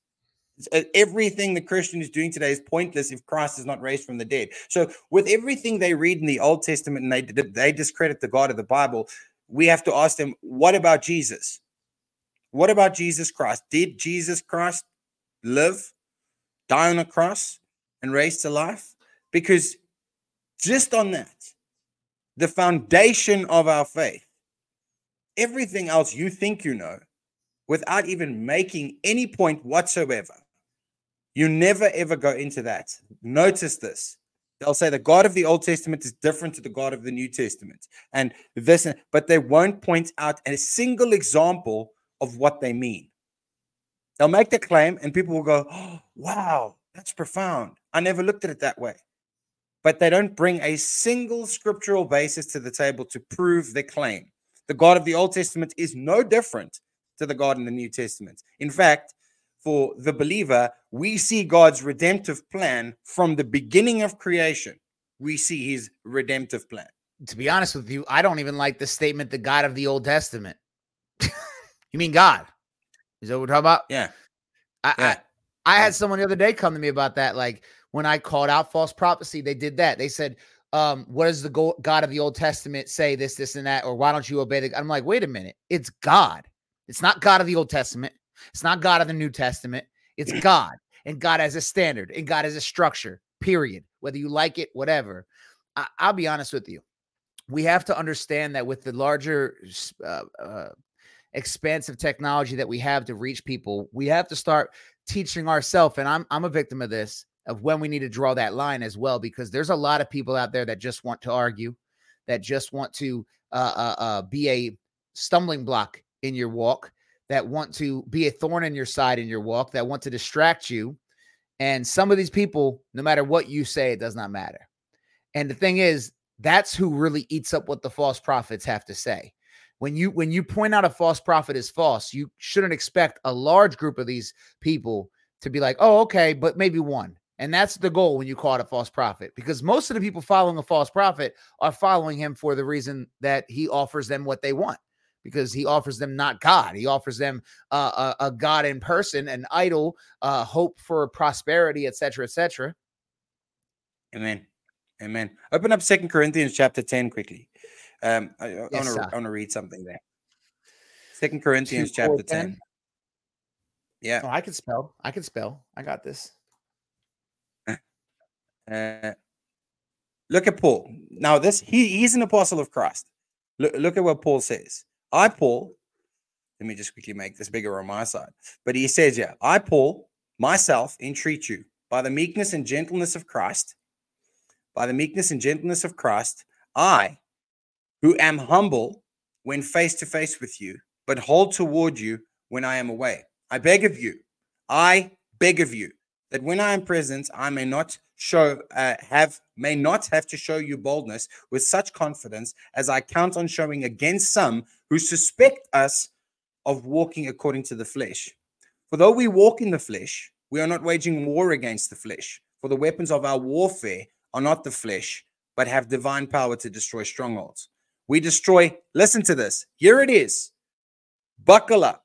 It's, uh, everything the Christian is doing today is pointless if Christ is not raised from the dead. So, with everything they read in the Old Testament and they they discredit the God of the Bible, we have to ask them, what about Jesus? What about Jesus Christ? Did Jesus Christ live, die on a cross, and raise to life? Because just on that, the foundation of our faith. Everything else you think you know without even making any point whatsoever. You never ever go into that. Notice this. They'll say the God of the Old Testament is different to the God of the New Testament. And this, but they won't point out a single example of what they mean. They'll make the claim, and people will go, oh, wow, that's profound. I never looked at it that way but they don't bring a single scriptural basis to the table to prove their claim. The God of the Old Testament is no different to the God in the New Testament. In fact, for the believer, we see God's redemptive plan from the beginning of creation. We see his redemptive plan. To be honest with you, I don't even like the statement, the God of the Old Testament. <laughs> you mean God? Is that what we're talking about? Yeah. I, yeah. I, I had um, someone the other day come to me about that. Like when I called out false prophecy, they did that. They said, um, what does the God of the Old Testament say? This, this, and that, or why don't you obey the? I'm like, wait a minute, it's God. It's not God of the Old Testament. It's not God of the New Testament. It's <clears throat> God. And God has a standard and God has a structure, period. Whether you like it, whatever. I, will be honest with you. We have to understand that with the larger, uh, uh, expansive technology that we have to reach people, we have to start teaching ourselves. And I'm, I'm a victim of this, of when we need to draw that line as well, because there's a lot of people out there that just want to argue, that just want to uh, uh, uh be a stumbling block in your walk that want to be a thorn in your side in your walk, that want to distract you. And some of these people, no matter what you say, it does not matter. And the thing is, that's who really eats up what the false prophets have to say. When you when you point out a false prophet is false, you shouldn't expect a large group of these people to be like, "Oh, okay, but maybe one." And that's the goal when you call it a false prophet, because most of the people following a false prophet are following him for the reason that he offers them what they want because he offers them not God. He offers them uh, a, a, God in person, an idol, uh, hope for prosperity, etc., etc. Amen. Amen. Open up Second Corinthians chapter 10 quickly. Um, I, I yes, want to read something there. Second Corinthians Two, chapter 10. 10. Yeah. Oh, I can spell. I can spell. I got this. Uh, look at Paul. Now, this he, he's an apostle of Christ. Look, look at what Paul says. I, Paul, let me just quickly make this bigger on my side. But he says, yeah, I, Paul, myself, entreat you by the meekness and gentleness of Christ, by the meekness and gentleness of Christ, I, who am humble when face to face with you, but hold toward you when I am away. I beg of you, I beg of you that when I am present, I may not show uh, have may not have to show you boldness with such confidence as I count on showing against some who suspect us of walking according to the flesh. For though we walk in the flesh, we are not waging war against the flesh. For the weapons of our warfare are not the flesh, but have divine power to destroy strongholds. We destroy, listen to this. Here it is. Buckle up.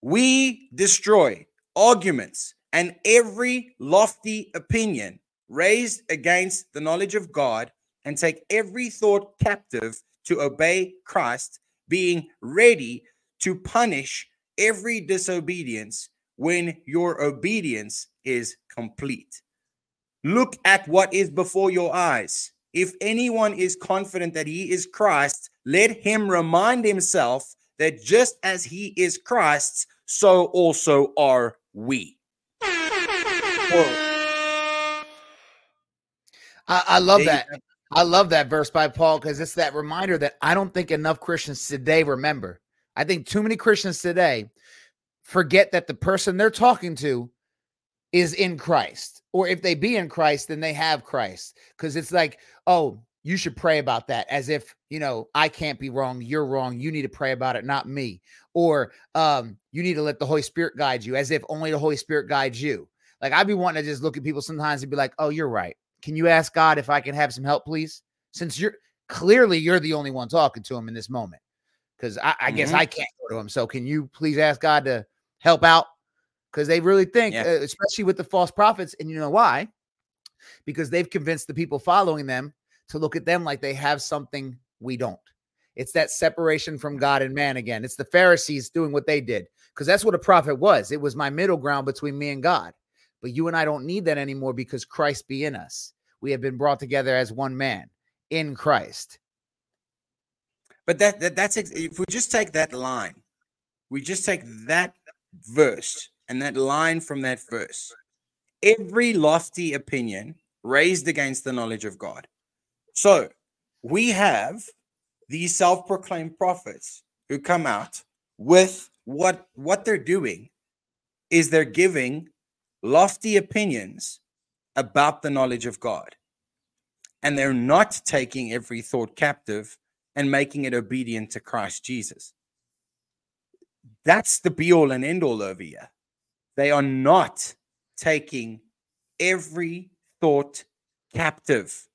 We destroy arguments and every lofty opinion raised against the knowledge of God and take every thought captive to obey Christ, being ready to punish every disobedience when your obedience is complete. Look at what is before your eyes. If anyone is confident that he is Christ, let him remind himself that just as he is Christ's, so also are we. Whoa. I, I love that. I love that verse by Paul because it's that reminder that I don't think enough Christians today remember. I think too many Christians today forget that the person they're talking to is in Christ. Or if they be in Christ, then they have Christ. Because it's like, oh, you should pray about that as if, you know, I can't be wrong. You're wrong. You need to pray about it, not me. Or um, you need to let the Holy Spirit guide you as if only the Holy Spirit guides you. Like I'd be wanting to just look at people sometimes and be like, oh, you're right. Can you ask God if I can have some help, please? Since you're clearly you're the only one talking to him in this moment. Because I, I mm-hmm. guess I can't go to him. So can you please ask God to help out? Because they really think, yeah. uh, especially with the false prophets, and you know why? Because they've convinced the people following them to look at them like they have something we don't. It's that separation from God and man again. It's the Pharisees doing what they did because that's what a prophet was. It was my middle ground between me and God. But you and I don't need that anymore because Christ be in us. We have been brought together as one man in Christ. But that, that that's if we just take that line, we just take that verse and that line from that verse. Every lofty opinion raised against the knowledge of God. So we have these self-proclaimed prophets who come out with what what they're doing is they're giving lofty opinions about the knowledge of God. And they're not taking every thought captive and making it obedient to Christ Jesus. That's the be all and end all over here. they are not taking every thought captive.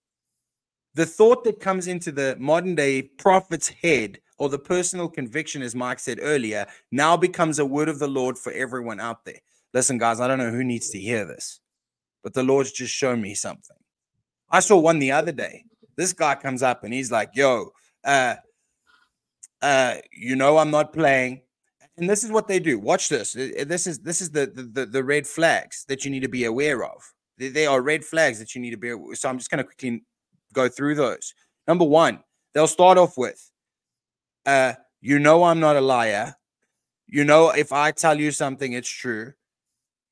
The thought that comes into the modern day prophet's head or the personal conviction, as Mike said earlier, now becomes a word of the Lord for everyone out there. Listen, guys, I don't know who needs to hear this, but the Lord's just shown me something. I saw one the other day. This guy comes up and he's like, yo, uh, uh, you know, I'm not playing. And this is what they do. Watch this. This is this is the the, the red flags that you need to be aware of. There are red flags that you need to be. Aware. So I'm just going to quickly go through those. Number one, they'll start off with, uh, you know, I'm not a liar. You know, if I tell you something, it's true.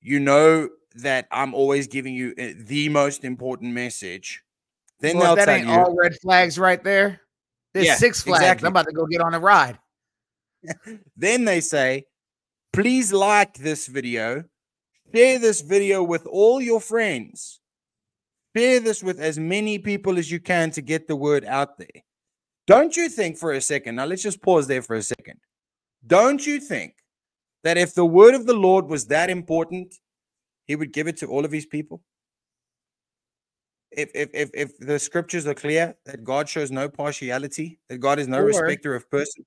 You know that I'm always giving you uh, the most important message. Then well, they'll that ain't you, all red flags right there. There's yeah, six flags. Exactly. I'm about to go get on a ride. <laughs> then they say, please like this video, share this video with all your friends, share this with as many people as you can to get the word out there. Don't you think for a second? Now let's just pause there for a second. Don't you think that if the word of the Lord was that important, he would give it to all of his people? if if if, if the scriptures are clear that God shows no partiality, that God is no or, respecter of person.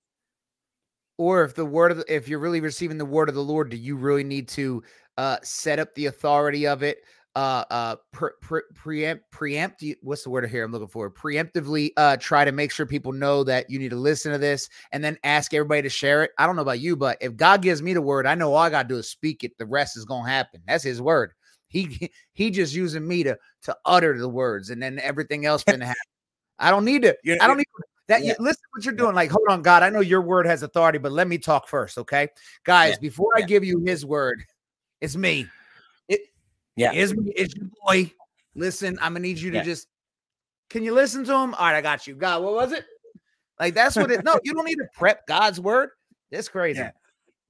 Or if the word of the, if you're really receiving the word of the Lord, do you really need to uh set up the authority of it? Uh, uh, pre- pre- preempt, preempt. What's the word here? I'm looking for preemptively. Uh, try to make sure people know that you need to listen to this, and then ask everybody to share it. I don't know about you, but if God gives me the word, I know all I gotta do is speak it. The rest is gonna happen. That's His word. He he just using me to to utter the words, and then everything else <laughs> gonna happen. I don't need to. Yeah, I don't need that. Yeah. Listen, what you're doing. Like, hold on, God. I know your word has authority, but let me talk first, okay, guys. Yeah. Before I give you His word, it's me. Yeah, Is. It's your boy. Listen, I'm gonna need you to just. Can you listen to him? All right, I got you. God, what was it? Like that's what it. no, you don't need to prep God's word. It's crazy. Yeah.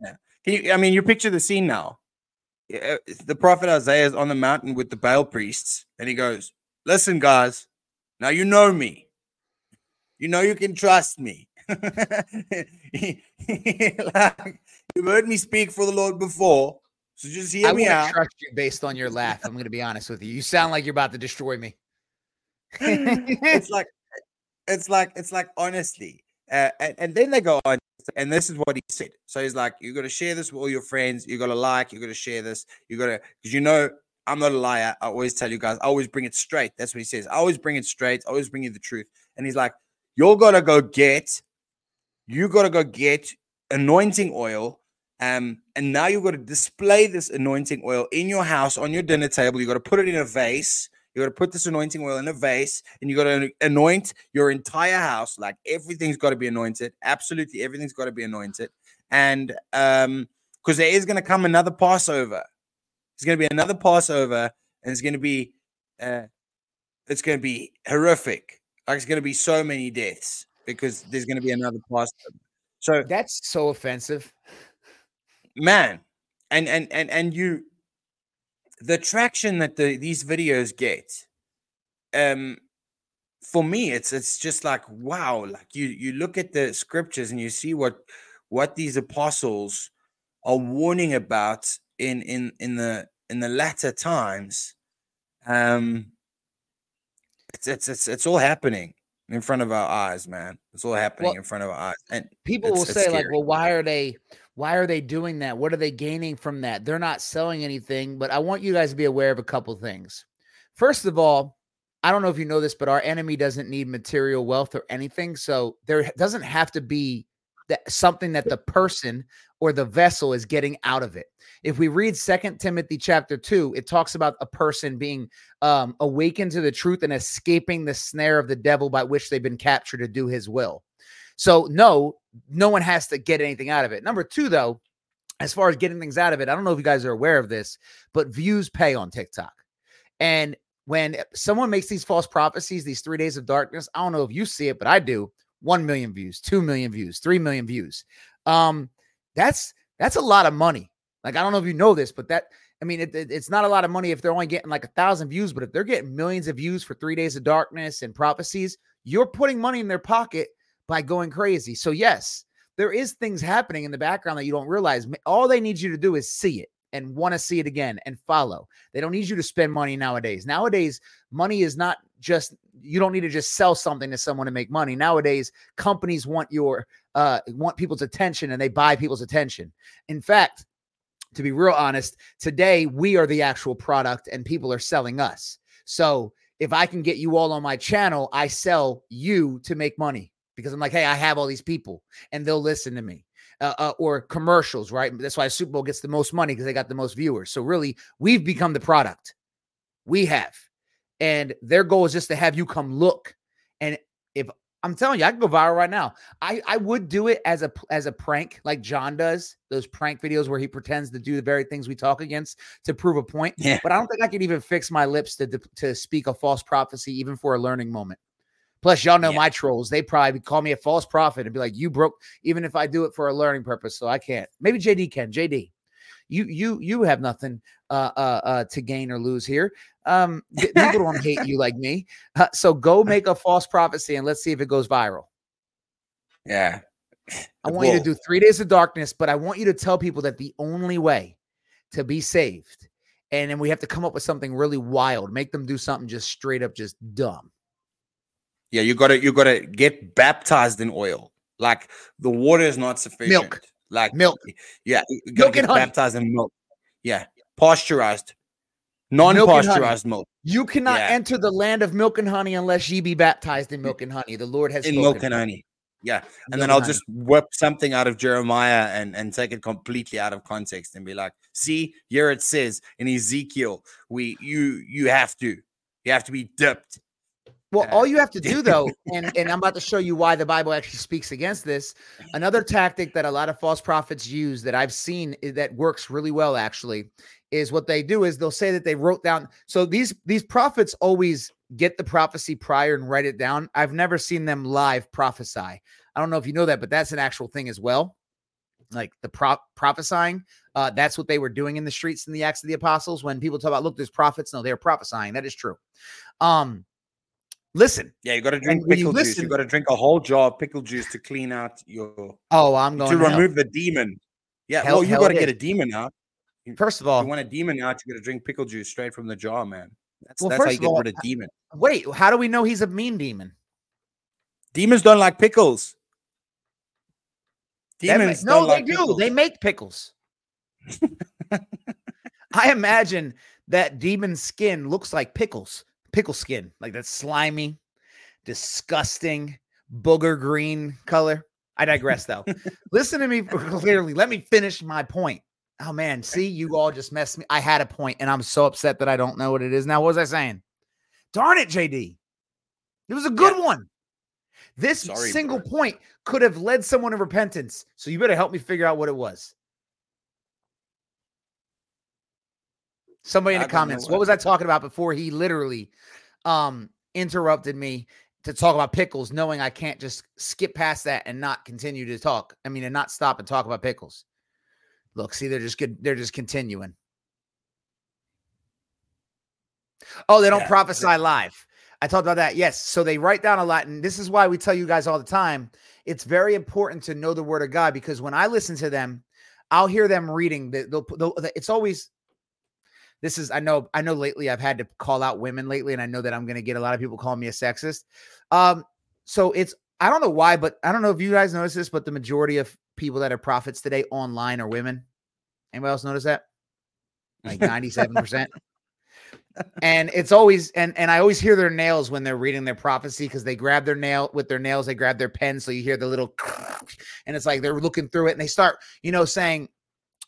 yeah. Can you? I mean, you picture the scene now. Uh, the prophet Isaiah is on the mountain with the Baal priests, and he goes, Listen, guys, now you know me. You know you can trust me. <laughs> <laughs> like, you've heard me speak for the Lord before. So just hear I me out. trust you based on your laugh. I'm going to be honest with you. You sound like you're about to destroy me. <laughs> it's like, it's like, it's like honestly. Uh, and, and then they go on and this is what he said. So he's like, you got to share this with all your friends. You got to like, you got to share this. You got to, because you know, I'm not a liar. I always tell you guys, I always bring it straight. That's what he says. I always bring it straight. I always bring you the truth. And he's like, you're going to go get, you got to go get anointing oil. Um, and now you've got to display this anointing oil in your house on your dinner table. You've got to put it in a vase You've got to put this anointing oil in a vase and you've got to anoint your entire house. Like everything's got to be anointed. Absolutely everything's got to be anointed. And um, because there is going to come another Passover. It's going to be another Passover and it's going to be uh, it's going to be horrific. Like it's going to be so many deaths because there's going to be another Passover. So that's so offensive, man. And and and and you the traction that the these videos get um for me it's it's just like wow like you you look at the scriptures and you see what what these apostles are warning about in in in the in the latter times um it's it's it's, it's all happening in front of our eyes man it's all happening well, in front of our eyes and people will say like well why are they why are they doing that? What are they gaining from that? They're not selling anything, but I want you guys to be aware of a couple things. First of all, I don't know if you know this, but our enemy doesn't need material wealth or anything. So there doesn't have to be that something that the person or the vessel is getting out of it. If we read Second Timothy chapter 2, it talks about a person being um, awakened to the truth and escaping the snare of the devil by which they've been captured to do his will. So, no, no one has to get anything out of it. Number two, though, as far as getting things out of it, I don't know if you guys are aware of this, but views pay on TikTok. And when someone makes these false prophecies, these three days of darkness, I don't know if you see it, but I do. 1 million views, 2 million views, 3 million views. Um, that's that's a lot of money. Like, I don't know if you know this, but that I mean, it, it, it's not a lot of money if they're only getting like a thousand views, but if they're getting millions of views for three days of darkness and prophecies, you're putting money in their pocket by going crazy. So, yes, there is things happening in the background that you don't realize. All they need you to do is see it. and want to see it again and follow. They don't need you to spend money nowadays. Nowadays, money is not just you don't need to just sell something to someone to make money. Nowadays, companies want your uh want people's attention and they buy people's attention. In fact, to be real honest, today we are the actual product and people are selling us. So if I can get you all on my channel, I sell you to make money because I'm like, hey, I have all these people and they'll listen to me. Uh, uh, or commercials, right? That's why Super Bowl gets the most money because they got the most viewers. So really, we've become the product. We have, and their goal is just to have you come look. And if I'm telling you, I can go viral right now. I I would do it as a as a prank, like John does those prank videos where he pretends to do the very things we talk against to prove a point. Yeah. But I don't think I could even fix my lips to to speak a false prophecy, even for a learning moment. Plus, y'all know Yeah. my trolls. They probably call me a false prophet and be like, "You broke." Even if I do it for a learning purpose, so I can't. Maybe JD can. JD, you you you have nothing uh uh, uh to gain or lose here. Um, people don't hate you like me. Uh, so go <laughs> make a false prophecy and let's see if it goes viral. Yeah. I want you to do three days of darkness, but I want you to tell people that the only way to be saved, and then we have to come up with something really wild, make them do something just straight up, just dumb. Yeah, you gotta you gotta get baptized in oil. Like the water is not sufficient. Milk. Like Milk. Yeah, you gotta Milk get and honey. baptized in milk. Yeah, pasteurized, Milk honey. non-pasteurized milk, You cannot Yeah. enter the land of milk and honey unless ye be baptized in milk and honey. The Lord has in spoken. milk and honey. Yeah, and then I'll and honey. just whip something out of Jeremiah and and take it completely out of context and be like, "See, here it says in Ezekiel, we you you have to you have to be dipped." Well, all you have to do though, <laughs> and, and I'm about to show you why the Bible actually speaks against this. Another tactic that a lot of false prophets use that I've seen that works really well actually is what they do is they'll say that they wrote down. So these these prophets always get the prophecy prior and write it down. I've never seen them live prophesy. I don't know if you know that, but that's an actual thing as well. Like the prop prophesying, uh, that's what they were doing in the streets in the Acts of the Apostles. When people talk about, look, there's prophets. No, they're prophesying. That is true. Um, listen. Yeah, you got to drink when you pickle juice. You got to drink a whole jar of pickle juice to clean out your Oh, I'm going to to remove the demon. Yeah, Hell- well, you got to get a demon out. First of If all, you want a demon out, you got to drink pickle juice straight from the jar, man. That's Well, that's how you get all, rid of uh, demon. wait, how do we know he's a mean demon? Demons don't like pickles. Demons no, don't they like do. pickles. They make pickles. <laughs> I imagine that demon skin looks like pickles, pickle skin, like that slimy, disgusting, booger green color. I digress though. <laughs> Listen to me clearly. Let me finish my point. Oh man, see, you all just messed me. I had a point and I'm so upset that I don't know what it is now. What was I saying? Darn it, JD. It was a good one. This Sorry, single bro. point could have led someone to repentance. So you better help me figure out what it was. Somebody in the comments, what what was I talking about before he literally um interrupted me to talk about pickles, knowing I can't just skip past that and not continue to talk. I mean, and not stop and talk about pickles. Look, see, they're just good, they're just continuing. Oh, they don't Yeah, they- prophesy live. I talked about that. Yes. So they write down a lot. And this is why we tell you guys all the time it's very important to know the word of God because when I listen to them, I'll hear them reading. The, they'll, they'll, it's always, this is, I know, I know lately I've had to call out women lately, and I know that I'm going to get a lot of people calling me a sexist. Um, so it's, I don't know why, but I don't know if you guys notice this, but the majority of people that are prophets today online are women. Anybody else notice that? Like 97%. <laughs> and it's always and and I always hear their nails when they're reading their prophecy because they grab their nail with their nails, they grab their pen, so you hear the little <laughs> and it's like they're looking through it and they start, you know, saying,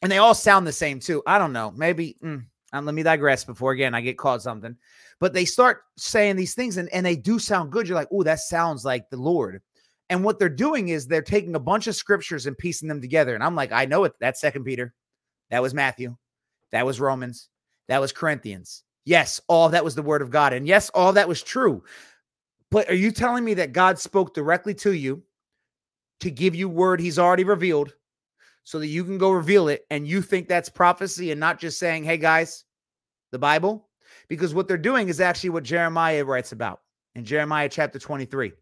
and they all sound the same too. I don't know, maybe. mm, um, let me digress before again I get called something, but they start saying these things and and they do sound good. You're like, oh, that sounds like the Lord. And what they're doing is they're taking a bunch of scriptures and piecing them together. And I'm like, I know it. That's Second Peter, that was Matthew, that was Romans, that was Corinthians. Yes, all that was the word of God. And yes, all that was true. But are you telling me that God spoke directly to you to give you word he's already revealed so that you can go reveal it and you think that's prophecy and not just saying, hey guys, the Bible? Because what they're doing is actually what Jeremiah writes about in Jeremiah chapter 23.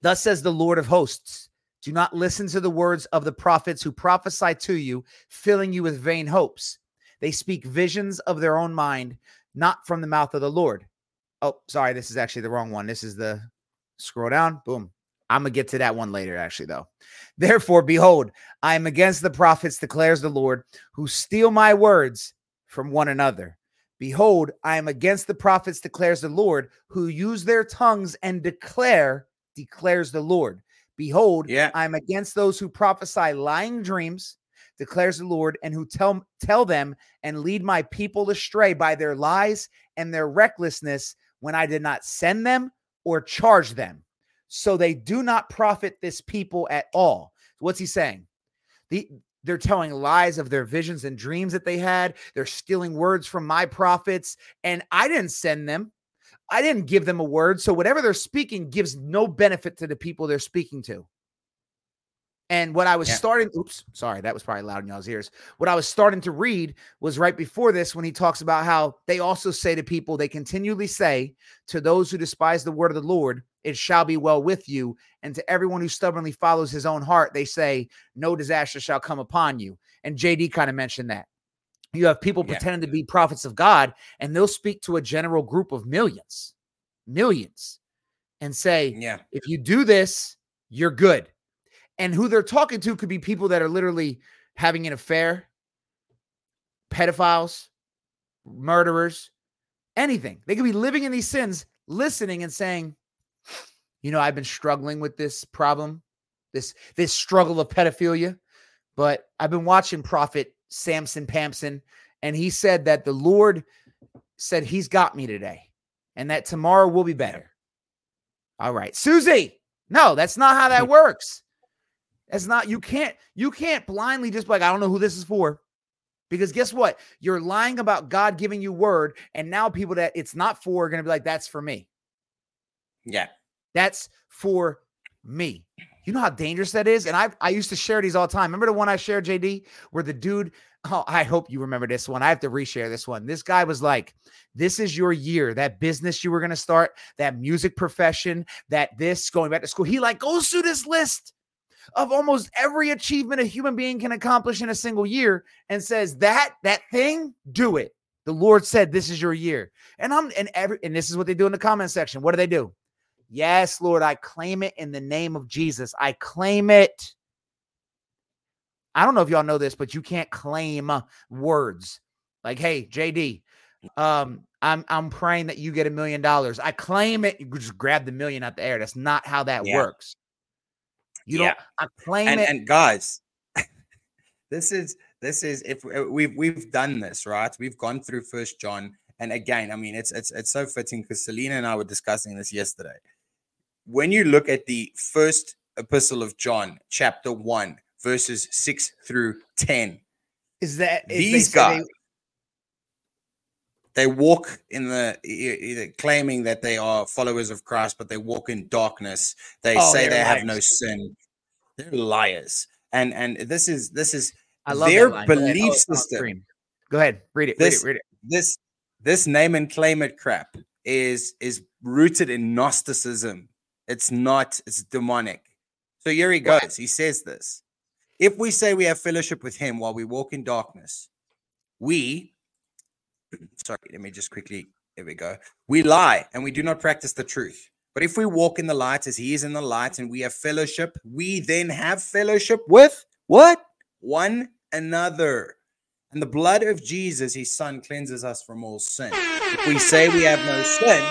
Thus says the Lord of hosts do not listen to the words of the prophets who prophesy to you, filling you with vain hopes. They speak visions of their own mind, not from the mouth of the Lord. Oh, sorry, this is actually the wrong one. This is the scroll down. Boom. I'm going to get to that one later, actually, though. Therefore, behold, I am against the prophets, declares the Lord, who steal my words from one another. Behold, I am against the prophets, declares the Lord, who use their tongues and declare, declares the Lord. Behold, Yeah. I'm against those who prophesy lying dreams, declares the Lord, and who tell tell them and lead my people astray by their lies and their recklessness when I did not send them or charge them. So they do not profit this people at all. What's he saying? The they're telling lies of their visions and dreams that they had. They're stealing words from my prophets, and I didn't send them. I didn't give them a word. So whatever they're speaking gives no benefit to the people they're speaking to. And what I was Yeah. starting, oops, sorry, that was probably loud in y'all's ears. What I was starting to read was right before this when he talks about how they also say to people, they continually say to those who despise the word of the Lord, it shall be well with you. And to everyone who stubbornly follows his own heart, they say, no disaster shall come upon you. And JD kind of mentioned that. You have people Yeah. pretending to be prophets of God, and they'll speak to a general group of millions, millions, and say, Yeah. if you do this, you're good. And who they're talking to could be people that are literally having an affair, pedophiles, murderers, anything. They could be living in these sins, listening and saying, you know, I've been struggling with this problem, this this struggle of pedophilia, but I've been watching Prophet Samson Pampson, and he said that the Lord said he's got me today, and that tomorrow will be better. All right, Susie. No, that's not how that works. That's not you can't you can't blindly just be like I don't know who this is for. Because guess what? You're lying about God giving you word, and now people that it's not for are going to be like, that's for me. Yeah. That's for me. You know how dangerous that is? And I I used to share these all the time. Remember the one I shared, JD, where the dude, oh, I hope you remember this one. I have to reshare this one. This guy was like, This is your year. That business you were gonna start, that music profession, that this going back to school. He like goes through this list of almost every achievement a human being can accomplish in a single year and says that that thing, do it. The Lord said this is your year. And I'm and every and this is what they do in the comment section. What do they do? Yes, Lord, I claim it in the name of Jesus. I claim it. I don't know if y'all know this, but you can't claim words. Like, hey, JD, um, I'm I'm praying that you get a million dollars. I claim it. You just grab the million out the air. That's not how that Yeah. works. You don't. Yeah. I claim and, it. and guys <laughs> this is this is if uh, we've we've done this right we've gone through first john and again i mean it's it's it's so fitting because selena and i were discussing this yesterday when you look at the first epistle of john chapter 1 verses 6 through 10 is that is these they- guys they walk in the claiming that they are followers of Christ, but they walk in darkness. They Oh, say they have no sin. They're liars, and and this is this is I love their that. Go ahead. belief Oh, system. Go ahead, read it. This- read it. Read it. this this name and claim it crap is is rooted in Gnosticism. It's not. It's demonic. So here he goes. He says this: If we say we have fellowship with Him while we walk in darkness, we <clears throat> sorry. Let me just quickly. There we go. We lie and we do not practice the truth. But if we walk in the light as He is in the light, and we have fellowship, we then have fellowship with what one another. And the blood of Jesus, his son, cleanses us from all sin. If we say we have no sin,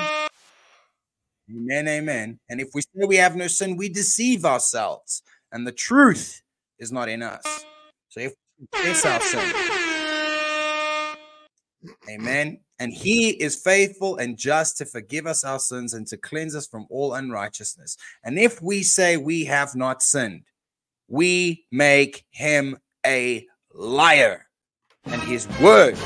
amen, amen. And if we say we have no sin, we deceive ourselves, and the truth is not in us. So if we confess our sin, amen, and he is faithful and just to forgive us our sins and to cleanse us from all unrighteousness. And if we say we have not sinned, we make him a liar and his word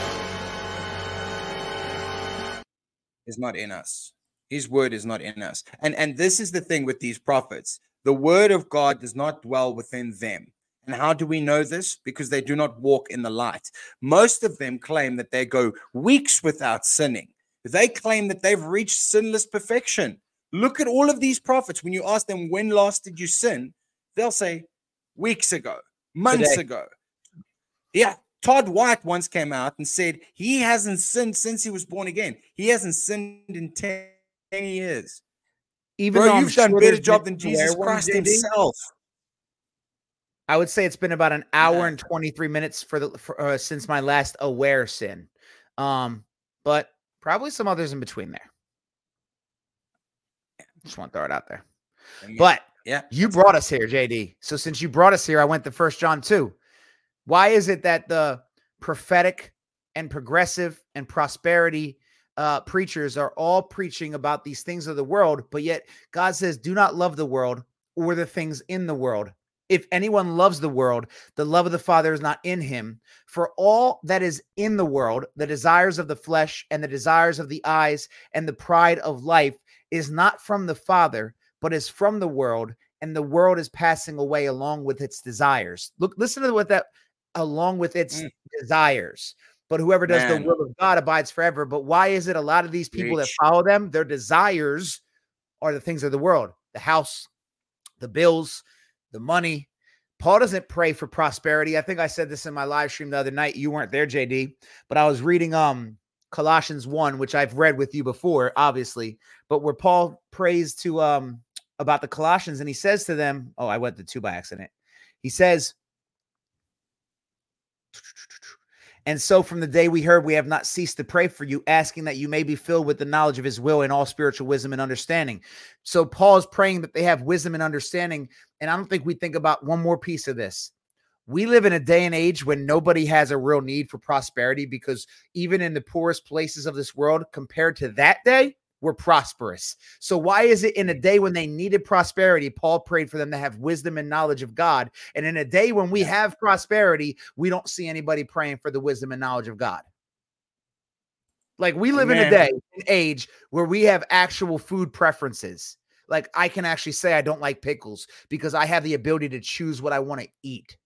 is not in us. His word is not in us. And and this is the thing with these prophets. The word of god does not dwell within them and how do we know this because they do not walk in the light most of them claim that they go weeks without sinning they claim that they've reached sinless perfection look at all of these prophets when you ask them when last did you sin they'll say weeks ago months Today. ago yeah Todd White once came out and said he hasn't sinned since he was born again. He hasn't sinned in 10 years. Even Bro, you've done a better job than Jesus Christ himself. I would say it's been about an hour yeah. and 23 minutes for the for, uh, since my last aware sin. Um, but probably some others in between there. Just want to throw it out there. But yeah, you brought us here, JD. So since you brought us here, I went to First John 2. Why is it that the prophetic and progressive and prosperity uh, preachers are all preaching about these things of the world, but yet God says, do not love the world or the things in the world. If anyone loves the world, the love of the Father is not in him. For all that is in the world, the desires of the flesh and the desires of the eyes and the pride of life is not from the Father, but is from the world, and the world is passing away along with its desires. Look, listen to what that along with its mm. desires. But whoever does Man. the will of God abides forever. But why is it a lot of these people Reach. that follow them, their desires are the things of the world, the house, the bills, the money. Paul doesn't pray for prosperity. I think I said this in my live stream the other night. You weren't there, JD, but I was reading um Colossians 1, which I've read with you before, obviously, but where Paul prays to um about the Colossians and he says to them, Oh, I went to two by accident. He says, and so from the day we heard, we have not ceased to pray for you, asking that you may be filled with the knowledge of his will and all spiritual wisdom and understanding. So Paul is praying that they have wisdom and understanding. And I don't think we think about one more piece of this. We live in a day and age when nobody has a real need for prosperity because even in the poorest places of this world, compared to that day, were prosperous. So, why is it in a day when they needed prosperity, Paul prayed for them to have wisdom and knowledge of God? And in a day when we have prosperity, we don't see anybody praying for the wisdom and knowledge of God. Like, we live Amen. in a day, an age where we have actual food preferences. Like, I can actually say I don't like pickles because I have the ability to choose what I want to eat.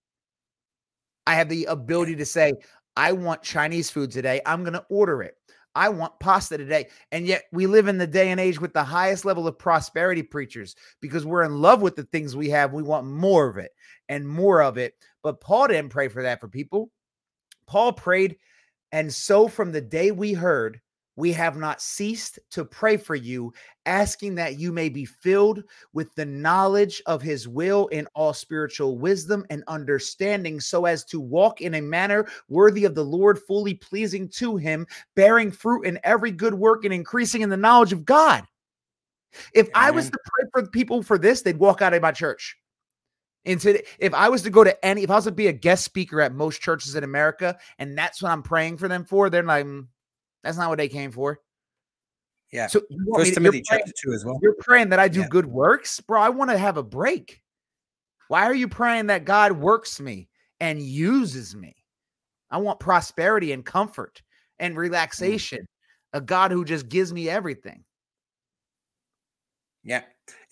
I have the ability to say, I want Chinese food today. I'm going to order it. I want pasta today. And yet we live in the day and age with the highest level of prosperity preachers because we're in love with the things we have. We want more of it and more of it. But Paul didn't pray for that for people. Paul prayed. And so from the day we heard, we have not ceased to pray for you, asking that you may be filled with the knowledge of his will in all spiritual wisdom and understanding, so as to walk in a manner worthy of the Lord, fully pleasing to him, bearing fruit in every good work and increasing in the knowledge of God. If Amen. I was to pray for people for this, they'd walk out of my church. And today, if I was to go to any, if I was to be a guest speaker at most churches in America, and that's what I'm praying for them for, they're like, mm, that's not what they came for. Yeah. So First Timothy chapter two as well. You're praying that I do yeah. good works, bro. I want to have a break. Why are you praying that God works me and uses me? I want prosperity and comfort and mm. relaxation. Mm. A God who just gives me everything. Yeah.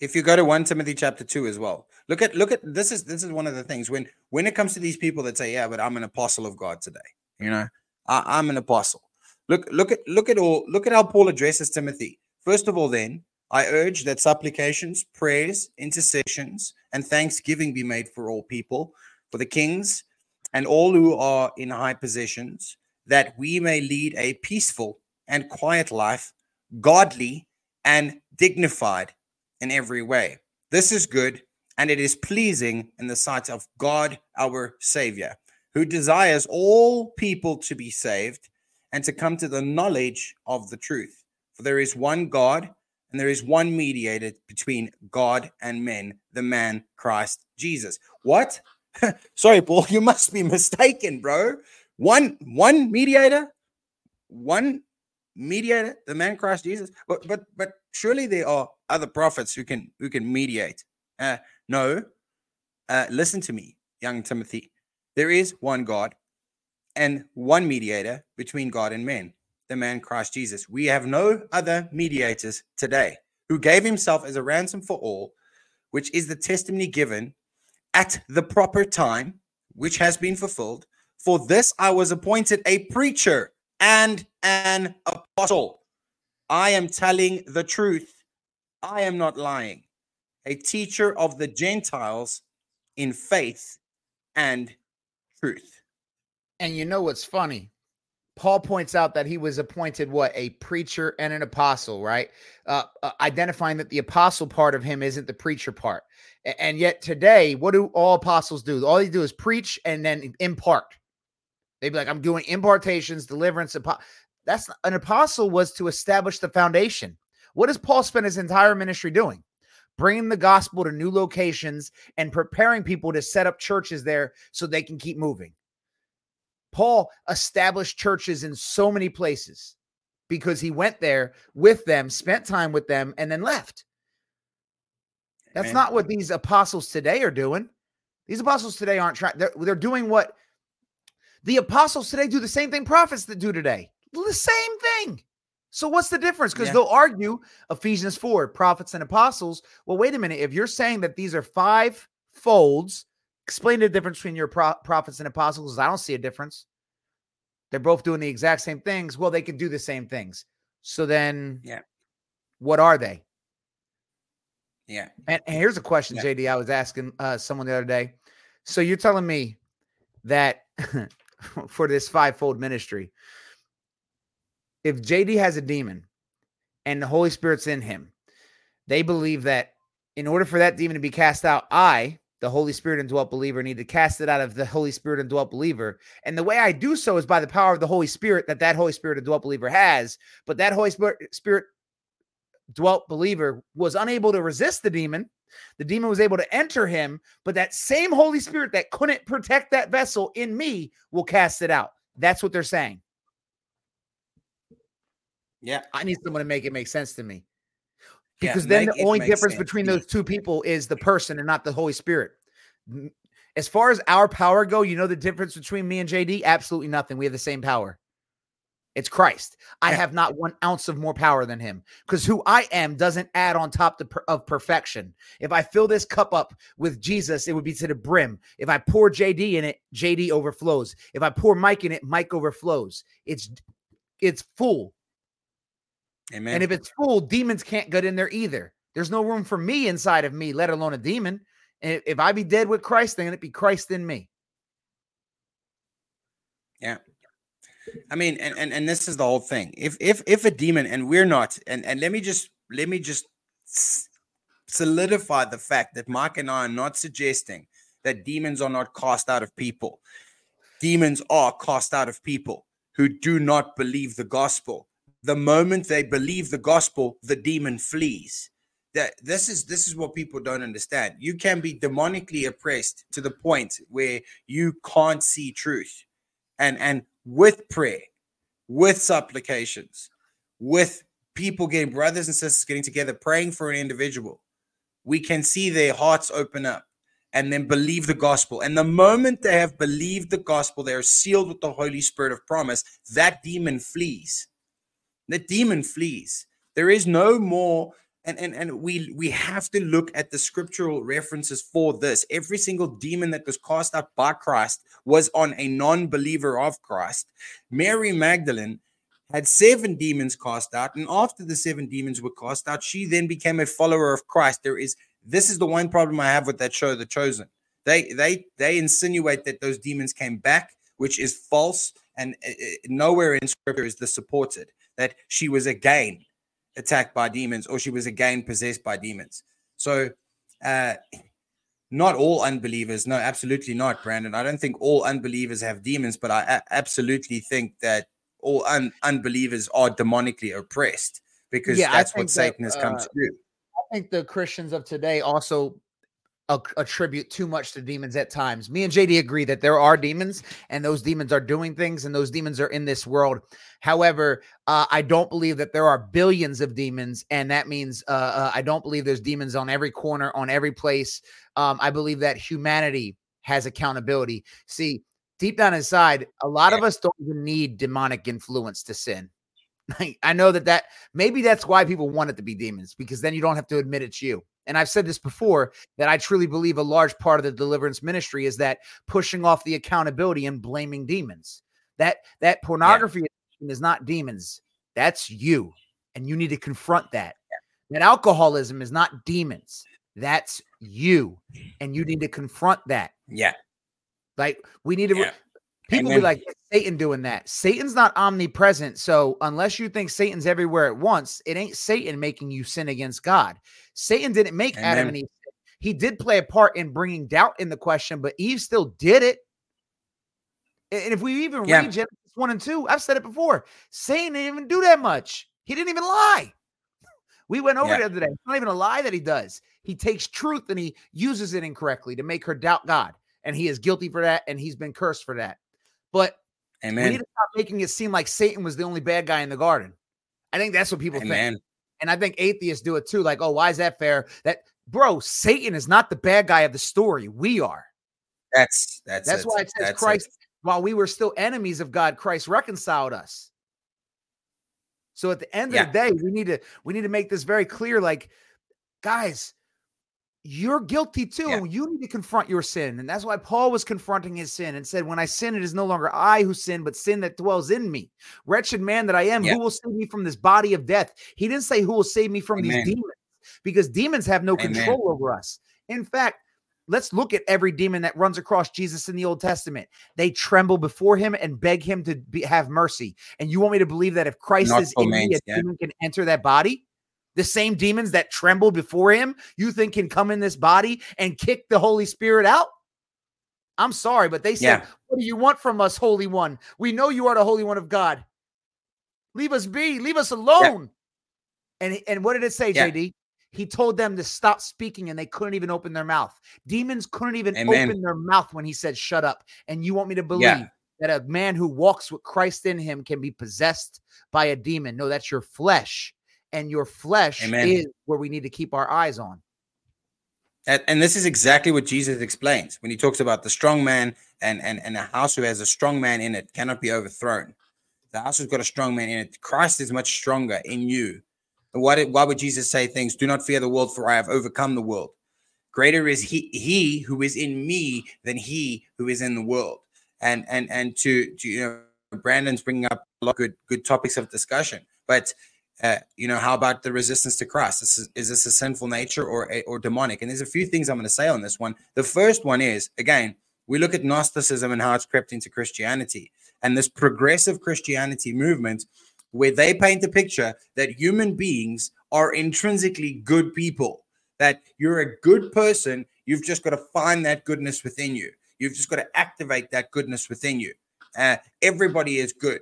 If you go to 1 Timothy chapter 2 as well. Look at look at this is this is one of the things when when it comes to these people that say, Yeah, but I'm an apostle of God today. You know, I, I'm an apostle. Look, look at look at all look at how Paul addresses Timothy. First of all, then I urge that supplications, prayers, intercessions, and thanksgiving be made for all people, for the kings and all who are in high positions, that we may lead a peaceful and quiet life, godly and dignified in every way. This is good and it is pleasing in the sight of God our Savior, who desires all people to be saved and to come to the knowledge of the truth. For there is one God, and there is one mediator between God and men, the man Christ Jesus. What? <laughs> Sorry, Paul, you must be mistaken, bro. One one mediator, one mediator, the man Christ Jesus. But but but surely there are other prophets who can who can mediate. Uh, no, uh, listen to me, young Timothy. There is one God and one mediator between God and men, the man Christ Jesus. We have no other mediators today who gave himself as a ransom for all, which is the testimony given at the proper time, which has been fulfilled. For this I was appointed a preacher and an apostle. I am telling the truth. I am not lying. A teacher of the Gentiles in faith and truth. And you know what's funny? Paul points out that he was appointed what a preacher and an apostle, right? Uh, uh, identifying that the apostle part of him isn't the preacher part. A- and yet today, what do all apostles do? All they do is preach and then impart. They'd be like, "I'm doing impartations, deliverance." Apo-. That's an apostle was to establish the foundation. What does Paul spend his entire ministry doing? Bringing the gospel to new locations and preparing people to set up churches there so they can keep moving. Paul established churches in so many places because he went there with them, spent time with them, and then left. That's not what these apostles today are doing. These apostles today aren't trying, they're, they're doing what the apostles today do the same thing prophets that do today. The same thing. So what's the difference? Because yeah. they'll argue Ephesians 4, prophets and apostles. Well, wait a minute. If you're saying that these are five folds Explain the difference between your pro- prophets and apostles. I don't see a difference. They're both doing the exact same things. Well, they can do the same things. So then, yeah, what are they? Yeah. And, and here's a question, yeah. JD. I was asking uh, someone the other day. So you're telling me that <laughs> for this fivefold ministry, if JD has a demon and the Holy Spirit's in him, they believe that in order for that demon to be cast out, I, the Holy Spirit indwelt believer, need to cast it out of the Holy Spirit indwelt believer. And the way I do so is by the power of the Holy Spirit that that Holy Spirit indwelt believer has. But that Holy Spirit, Spirit dwelt believer was unable to resist the demon. The demon was able to enter him, but that same Holy Spirit that couldn't protect that vessel in me will cast it out. That's what they're saying. Yeah. I need someone to make it make sense to me because yeah, then the only difference between those two people is the person and not the Holy Spirit. As far as our power go, you know the difference between me and JD? Absolutely nothing. We have the same power. It's Christ. I have not one ounce of more power than him because who I am doesn't add on top of perfection. If I fill this cup up with Jesus, it would be to the brim. If I pour JD in it, JD overflows. If I pour Mike in it, Mike overflows. It's it's full. Amen. And if it's full, demons can't get in there either. There's no room for me inside of me, let alone a demon. And if I be dead with Christ, then it be Christ in me. Yeah. I mean, and, and and this is the whole thing. If if if a demon, and we're not, and and let me just let me just solidify the fact that Mark and I are not suggesting that demons are not cast out of people. Demons are cast out of people who do not believe the gospel the moment they believe the gospel, the demon flees. That this is this is what people don't understand. You can be demonically oppressed to the point where you can't see truth. And and with prayer, with supplications, with people getting brothers and sisters getting together praying for an individual, we can see their hearts open up and then believe the gospel. And the moment they have believed the gospel, they are sealed with the Holy Spirit of promise, that demon flees the demon flees. There is no more and, and and we we have to look at the scriptural references for this. Every single demon that was cast out by Christ was on a non-believer of Christ. Mary Magdalene had seven demons cast out, and after the seven demons were cast out, she then became a follower of Christ. There is this is the one problem I have with that show, The Chosen. They they they insinuate that those demons came back, which is false, and uh, nowhere in scripture is this supported that she was again attacked by demons or she was again possessed by demons. So, uh, not all unbelievers, no, absolutely not, Brandon. I don't think all unbelievers have demons, but I a- absolutely think that all un- unbelievers are demonically oppressed because yeah, that's what Satan has come uh, to do. I think the Christians of today also attribute too much to demons at times. Me and JD agree that there are demons and those demons are doing things and those demons are in this world. However, uh, I don't believe that there are billions of demons. And that means uh, uh, I don't believe there's demons on every corner, on every place. Um, I believe that humanity has accountability. See, deep down inside, a lot of us don't even need demonic influence to sin. <laughs> I know that that maybe that's why people want it to be demons because then you don't have to admit it's you and I've said this before that I truly believe a large part of the deliverance ministry is that pushing off the accountability and blaming demons. That that pornography yeah. is not demons. That's you. And you need to confront that. That alcoholism is not demons. That's you. And you need to confront that. Yeah. Like we need to yeah. People Amen. be like, Satan doing that. Satan's not omnipresent. So unless you think Satan's everywhere at once, it ain't Satan making you sin against God. Satan didn't make Adam Amen. and Eve. He did play a part in bringing doubt in the question, but Eve still did it. And if we even Yeah. read Genesis 1 and 2, I've said it before. Satan didn't even do that much. He didn't even lie. <laughs> We went over Yeah. it the other day. It's not even a lie that he does. He takes truth and he uses it incorrectly to make her doubt God. And he is guilty for that. And he's been cursed for that. But we need to stop making it seem like Satan was the only bad guy in the garden. I think that's what people think. And I think atheists do it too. Like, oh, why is that fair? That bro, Satan is not the bad guy of the story. We are. That's that's That's it. why it says That's Christ, while we were still enemies of God, Christ reconciled us. So at the end Yeah. of the day, we need to we need to make this very clear. Like, guys, you're guilty too. Yeah. You need to confront your sin. And that's why Paul was confronting his sin and said, When I sin, it is no longer I who sin, but sin that dwells in me. Wretched man that I am, Yeah. who will save me from this body of death? He didn't say who will save me from Amen. these demons because demons have no Amen. control over us. In fact, let's look at every demon that runs across Jesus in the Old Testament. They tremble before him and beg him to be, have mercy. And you want me to believe that if Christ Not is in me, a yeah. demon can enter that body? The same demons that trembled before him, you think can come in this body and kick the Holy Spirit out? I'm sorry, but they said, Yeah. What do you want from us, Holy One? We know you are the Holy One of God. Leave us be, leave us alone. And, and what did it say, Yeah. JD? He told them to stop speaking and they couldn't even open their mouth. Demons couldn't even Amen. open their mouth when he said, Shut up. And you want me to believe Yeah. that a man who walks with Christ in him can be possessed by a demon? No, that's your flesh. And your flesh Amen. is where we need to keep our eyes on. And, and this is exactly what Jesus explains when he talks about the strong man and, and, and a house who has a strong man in it cannot be overthrown. The house has got a strong man in it. Christ is much stronger in you. Why, did, why would Jesus say things? Do not fear the world, for I have overcome the world. Greater is he, he who is in me than he who is in the world. And and and to, to you know, Brandon's bringing up a lot of good good topics of discussion. But uh, you know, how about the resistance to Christ? Is, is this a sinful nature or or demonic? And there's a few things I'm going to say on this one. The first one is again, we look at Gnosticism and how it's crept into Christianity, and this progressive Christianity movement, where they paint the picture that human beings are intrinsically good people, that you're a good person. You've just got to find that goodness within you. You've just got to activate that goodness within you. Uh, everybody is good.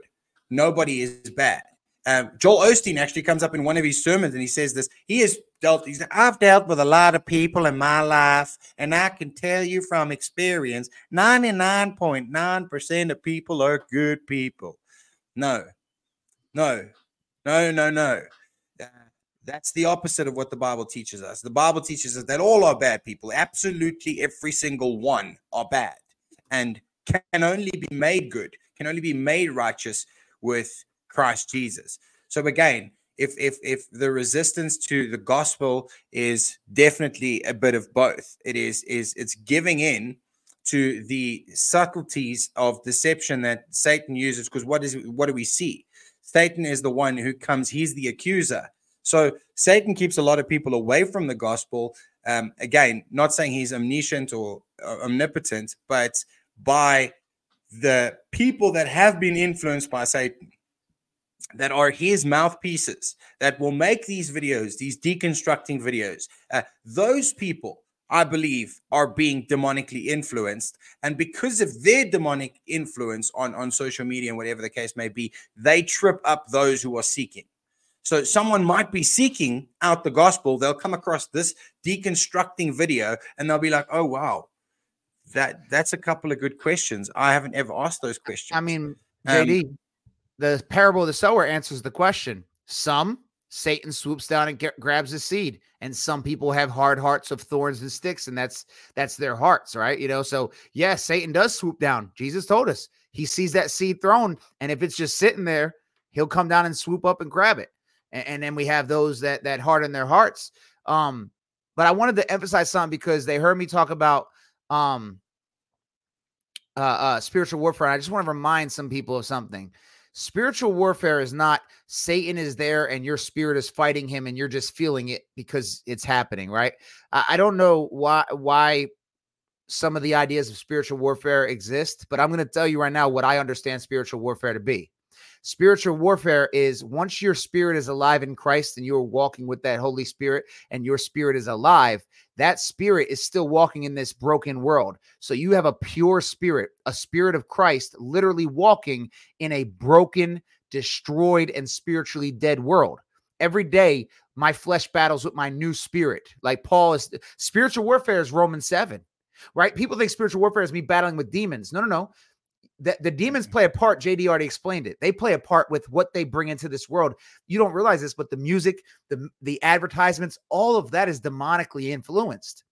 Nobody is bad. Um, Joel Osteen actually comes up in one of his sermons and he says this. He has dealt, he's, I've dealt with a lot of people in my life, and I can tell you from experience 99.9% of people are good people. No, no, no, no, no. Uh, That's the opposite of what the Bible teaches us. The Bible teaches us that all are bad people. Absolutely every single one are bad and can only be made good, can only be made righteous with Christ Jesus. So again, if if if the resistance to the gospel is definitely a bit of both, it is is it's giving in to the subtleties of deception that Satan uses. Because what is what do we see? Satan is the one who comes. He's the accuser. So Satan keeps a lot of people away from the gospel. Um, again, not saying he's omniscient or uh, omnipotent, but by the people that have been influenced by Satan, that are his mouthpieces, that will make these videos, these deconstructing videos. Uh, those people, I believe, are being demonically influenced. And because of their demonic influence on, on social media and whatever the case may be, they trip up those who are seeking. So someone might be seeking out the gospel. They'll come across this deconstructing video and they'll be like, oh, wow, that that's a couple of good questions. I haven't ever asked those questions. I mean, Um, JD, the parable of the sower answers the question. Some Satan swoops down and grabs the seed, and some people have hard hearts of thorns and sticks, and that's that's their hearts, right? You know, so yeah, Satan does swoop down. Jesus told us he sees that seed thrown, and if it's just sitting there, he'll come down and swoop up and grab it. And, and then we have those that that harden their hearts. Um, but I wanted to emphasize something because they heard me talk about um uh, uh spiritual warfare. I just want to remind some people of something. Spiritual warfare is not Satan is there and your spirit is fighting him and you're just feeling it because it's happening, right? I, don't know why why some of the ideas of spiritual warfare exist, but I'm going to tell you right now what I understand spiritual warfare to be. Spiritual warfare is once your spirit is alive in Christ and you're walking with that Holy Spirit and your spirit is alive, that spirit is still walking in this broken world. So you have a pure spirit, a spirit of Christ, literally walking in a broken, destroyed, and spiritually dead world. Every day, my flesh battles with my new spirit. Like Paul is spiritual warfare is Romans 7, right? People think spiritual warfare is me battling with demons. No, no, no the, the demons play a part. JD already explained it. They play a part with what they bring into this world. You don't realize this, but the music, the the advertisements, all of that is demonically influenced.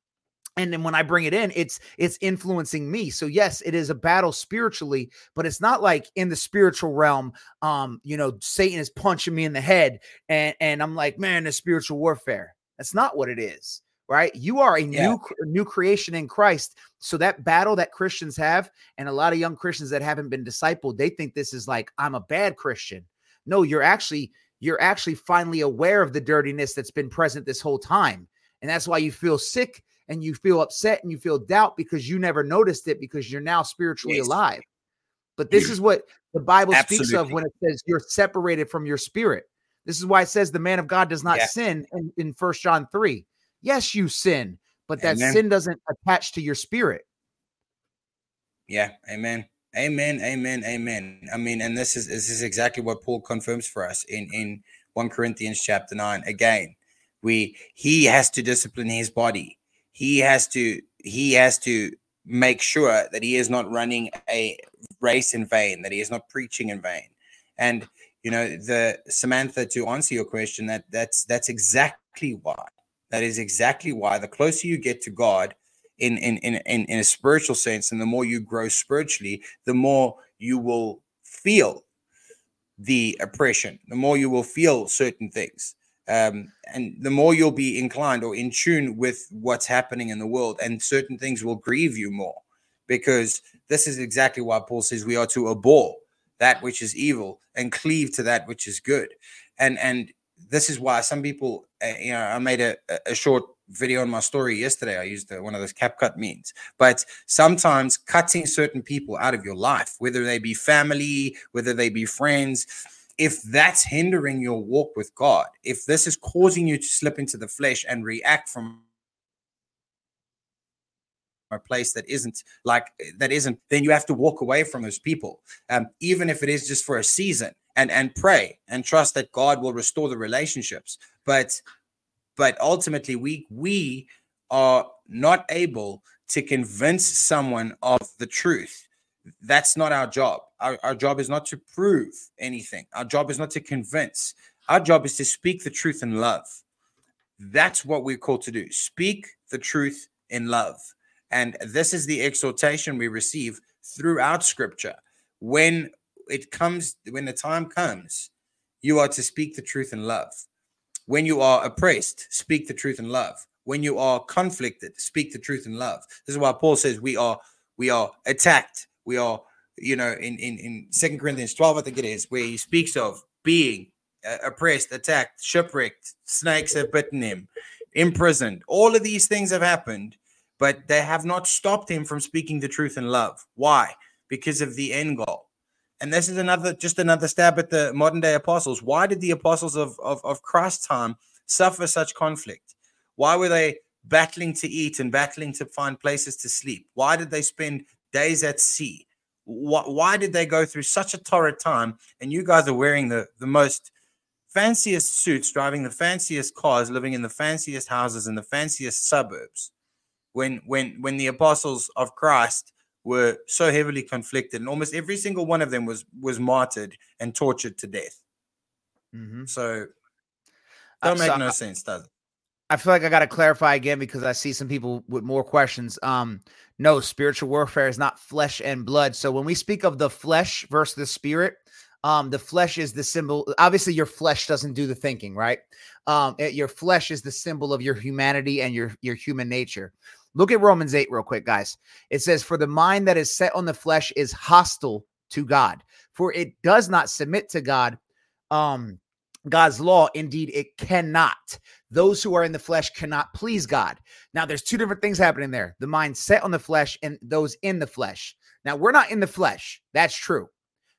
And then when I bring it in, it's it's influencing me. So yes, it is a battle spiritually, but it's not like in the spiritual realm. Um, you know, Satan is punching me in the head, and and I'm like, man, it's spiritual warfare. That's not what it is right? You are a yeah. new new creation in Christ. So that battle that Christians have, and a lot of young Christians that haven't been discipled, they think this is like I'm a bad Christian. No, you're actually you're actually finally aware of the dirtiness that's been present this whole time, and that's why you feel sick and you feel upset and you feel doubt because you never noticed it because you're now spiritually yes. alive. But this is what the Bible Absolutely. speaks of when it says you're separated from your spirit. This is why it says the man of God does not yeah. sin in, in First John 3 Yes, you sin, but that amen. sin doesn't attach to your spirit. Yeah, amen. Amen, amen, amen. I mean, and this is this is exactly what Paul confirms for us in in 1 Corinthians chapter 9. Again, we he has to discipline his body. He has to he has to make sure that he is not running a race in vain, that he is not preaching in vain. And you know, the Samantha to answer your question, that that's that's exactly why that is exactly why the closer you get to God in, in, in, in, in a spiritual sense, and the more you grow spiritually, the more you will feel the oppression, the more you will feel certain things. Um, and the more you'll be inclined or in tune with what's happening in the world, and certain things will grieve you more because this is exactly why Paul says we are to abhor that which is evil and cleave to that which is good. And and this is why some people, uh, you know, I made a, a short video on my story yesterday. I used one of those CapCut means, but sometimes cutting certain people out of your life, whether they be family, whether they be friends, if that's hindering your walk with God, if this is causing you to slip into the flesh and react from a place that isn't like that isn't then you have to walk away from those people um, even if it is just for a season and and pray and trust that God will restore the relationships. But but ultimately we we are not able to convince someone of the truth. That's not our job. Our, our job is not to prove anything. Our job is not to convince. Our job is to speak the truth in love. That's what we're called to do. Speak the truth in love. And this is the exhortation we receive throughout scripture. When it comes when the time comes, you are to speak the truth in love. When you are oppressed, speak the truth in love. When you are conflicted, speak the truth in love. This is why Paul says we are we are attacked. We are, you know, in in in Second Corinthians 12, I think it is, where he speaks of being uh, oppressed, attacked, shipwrecked, snakes have bitten him, imprisoned. All of these things have happened, but they have not stopped him from speaking the truth in love. Why? Because of the end goal. And this is another, just another stab at the modern day apostles. Why did the apostles of, of, of Christ's time suffer such conflict? Why were they battling to eat and battling to find places to sleep? Why did they spend days at sea? Why, why did they go through such a torrid time? And you guys are wearing the, the most fanciest suits, driving the fanciest cars, living in the fanciest houses in the fanciest suburbs. When when when the apostles of Christ were so heavily conflicted, and almost every single one of them was was martyred and tortured to death. Mm-hmm. So, don't make so, no sense, does it? I feel like I got to clarify again because I see some people with more questions. Um, no, spiritual warfare is not flesh and blood. So when we speak of the flesh versus the spirit, um, the flesh is the symbol. Obviously, your flesh doesn't do the thinking, right? Um, it, your flesh is the symbol of your humanity and your your human nature. Look at Romans 8 real quick, guys. It says, For the mind that is set on the flesh is hostile to God, for it does not submit to God. Um, God's law, indeed, it cannot. those who are in the flesh cannot please God. Now, there's two different things happening there the mind set on the flesh and those in the flesh. Now, we're not in the flesh. That's true.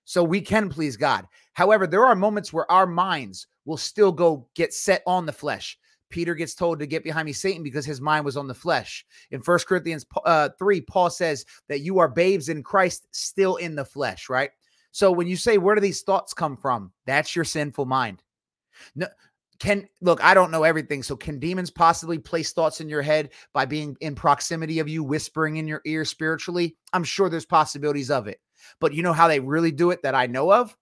So we can please God. However, there are moments where our minds will still go get set on the flesh. Peter gets told to get behind me, Satan, because his mind was on the flesh. In First Corinthians uh, 3, Paul says that you are babes in Christ, still in the flesh, right? So when you say, where do these thoughts come from? That's your sinful mind. No, can look, I don't know everything. So can demons possibly place thoughts in your head by being in proximity of you, whispering in your ear spiritually? I'm sure there's possibilities of it. But you know how they really do it that I know of?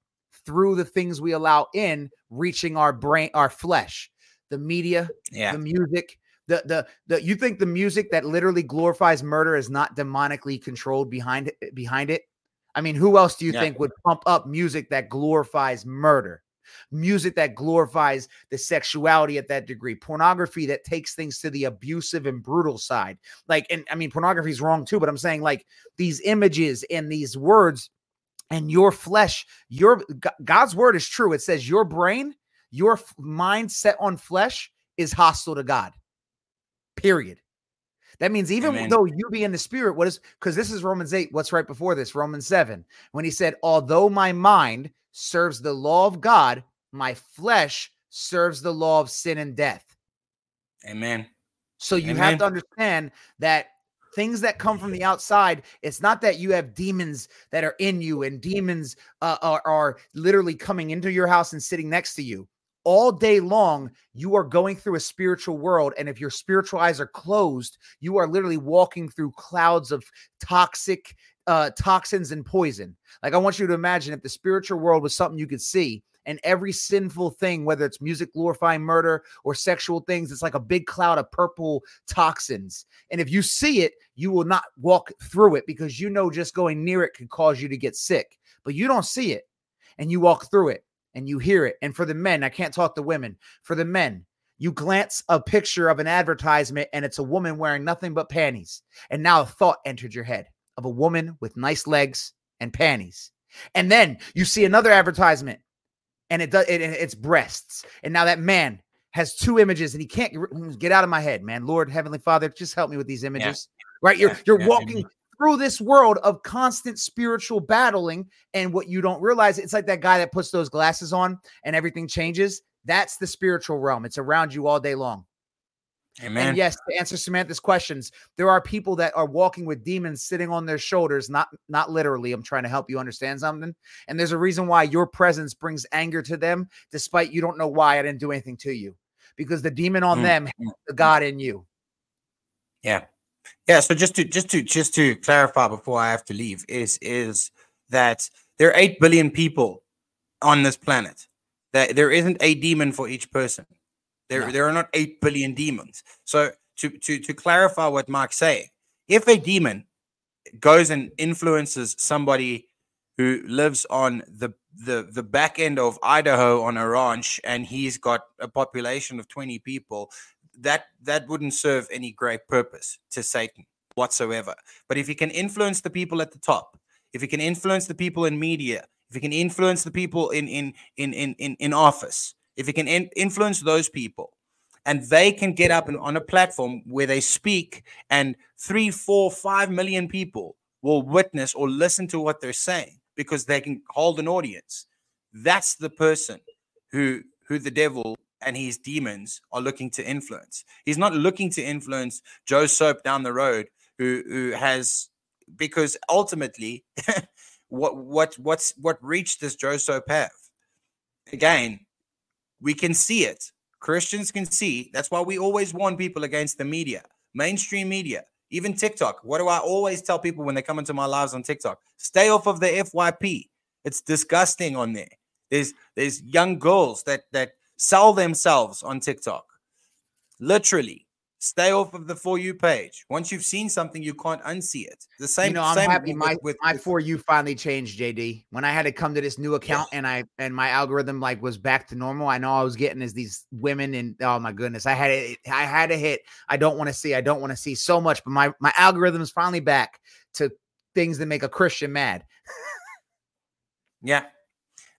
Through the things we allow in, reaching our brain, our flesh, the media, yeah. the music, the the the you think the music that literally glorifies murder is not demonically controlled behind it behind it? I mean, who else do you yeah. think would pump up music that glorifies murder? Music that glorifies the sexuality at that degree, pornography that takes things to the abusive and brutal side. Like, and I mean, pornography is wrong too, but I'm saying like these images and these words and your flesh, your God's word is true. It says your brain, your mind set on flesh is hostile to God. Period. That means even Amen. though you be in the spirit, what is because this is Romans 8, what's right before this, Romans 7, when he said, Although my mind serves the law of God, my flesh serves the law of sin and death. Amen. So you Amen. have to understand that things that come from the outside it's not that you have demons that are in you and demons uh, are, are literally coming into your house and sitting next to you all day long you are going through a spiritual world and if your spiritual eyes are closed you are literally walking through clouds of toxic uh toxins and poison. Like i want you to imagine if the spiritual world was something you could see and every sinful thing whether it's music glorifying murder or sexual things it's like a big cloud of purple toxins. And if you see it you will not walk through it because you know just going near it could cause you to get sick but you don't see it and you walk through it and you hear it. And for the men, I can't talk to women. For the men, you glance a picture of an advertisement and it's a woman wearing nothing but panties. And now a thought entered your head of a woman with nice legs and panties. And then you see another advertisement and it does it, it's breasts. And now that man has two images and he can't get out of my head, man. Lord Heavenly Father, just help me with these images. Yeah. Right? You're you're yeah. walking through this world of constant spiritual battling. And what you don't realize, it's like that guy that puts those glasses on and everything changes. That's the spiritual realm. It's around you all day long. Amen. And yes, to answer Samantha's questions, there are people that are walking with demons sitting on their shoulders, not not literally. I'm trying to help you understand something. And there's a reason why your presence brings anger to them, despite you don't know why I didn't do anything to you. Because the demon on mm. them, the God in you. Yeah. Yeah, so just to just to just to clarify before I have to leave is is that there are 8 billion people on this planet. That there isn't a demon for each person. There no. there are not 8 billion demons. So to to to clarify what Mark's saying, if a demon goes and influences somebody who lives on the the the back end of Idaho on a ranch and he's got a population of 20 people that that wouldn't serve any great purpose to Satan whatsoever. But if he can influence the people at the top, if he can influence the people in media, if he can influence the people in in in in in, in office, if he can in, influence those people, and they can get up and, on a platform where they speak, and three, four, five million people will witness or listen to what they're saying because they can hold an audience. That's the person who who the devil and his demons are looking to influence. He's not looking to influence Joe Soap down the road, who who has because ultimately, <laughs> what what what's what reach does Joe Soap have? Again, we can see it. Christians can see. That's why we always warn people against the media, mainstream media, even TikTok. What do I always tell people when they come into my lives on TikTok? Stay off of the FYP. It's disgusting on there. There's there's young girls that that sell themselves on TikTok. Literally, stay off of the for you page. Once you've seen something, you can't unsee it. The same. You know, I'm same happy my with, my for you finally changed, JD. When I had to come to this new account yes. and I and my algorithm like was back to normal. I know I was getting is these women and oh my goodness, I had it. I had to hit. I don't want to see. I don't want to see so much, but my my algorithm is finally back to things that make a Christian mad. yeah,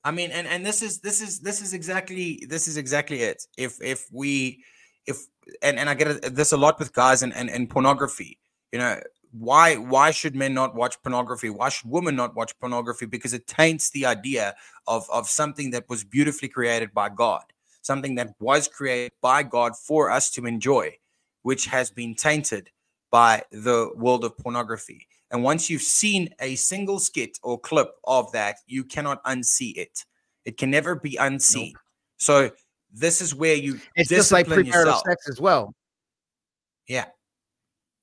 I mean, and and this is this is this is exactly this is exactly it. If if we if and, and I get this a lot with guys and, and, and pornography. You know, why why should men not watch pornography? Why should women not watch pornography? Because it taints the idea of, of something that was beautifully created by God, something that was created by God for us to enjoy, which has been tainted by the world of pornography. And once you've seen a single skit or clip of that, you cannot unsee it. It can never be unseen. Nope. So this is where you it's just like premarital yourself. sex as well. Yeah,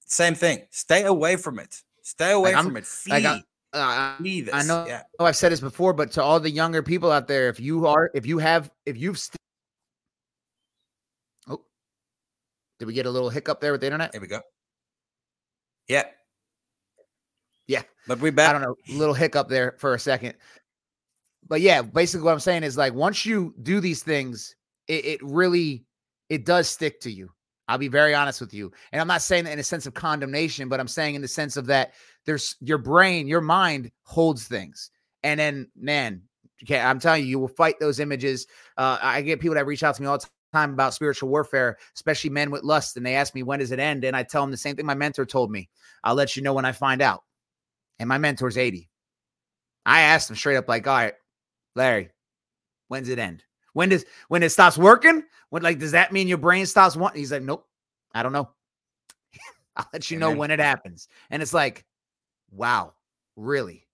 same thing. Stay away from it. Stay away like from it. Flee. Like uh, Flee this. I know. Yeah. Oh, I've said this before, but to all the younger people out there, if you are, if you have, if you've, st- oh, did we get a little hiccup there with the internet? There we go. Yeah. Yeah. But we back. I don't know, little hiccup there for a second. But yeah, basically what I'm saying is like once you do these things, it, it really it does stick to you. I'll be very honest with you. And I'm not saying that in a sense of condemnation, but I'm saying in the sense of that there's your brain, your mind holds things. And then, man, okay, I'm telling you, you will fight those images. Uh, I get people that reach out to me all the time about spiritual warfare, especially men with lust. And they ask me, when does it end? And I tell them the same thing my mentor told me. I'll let you know when I find out. And my mentor's 80. I asked him straight up, like, all right, Larry, when's it end? When does when it stops working? When like does that mean your brain stops wanting? He's like, nope, I don't know. <laughs> I'll let you know when it happens. And it's like, wow, really?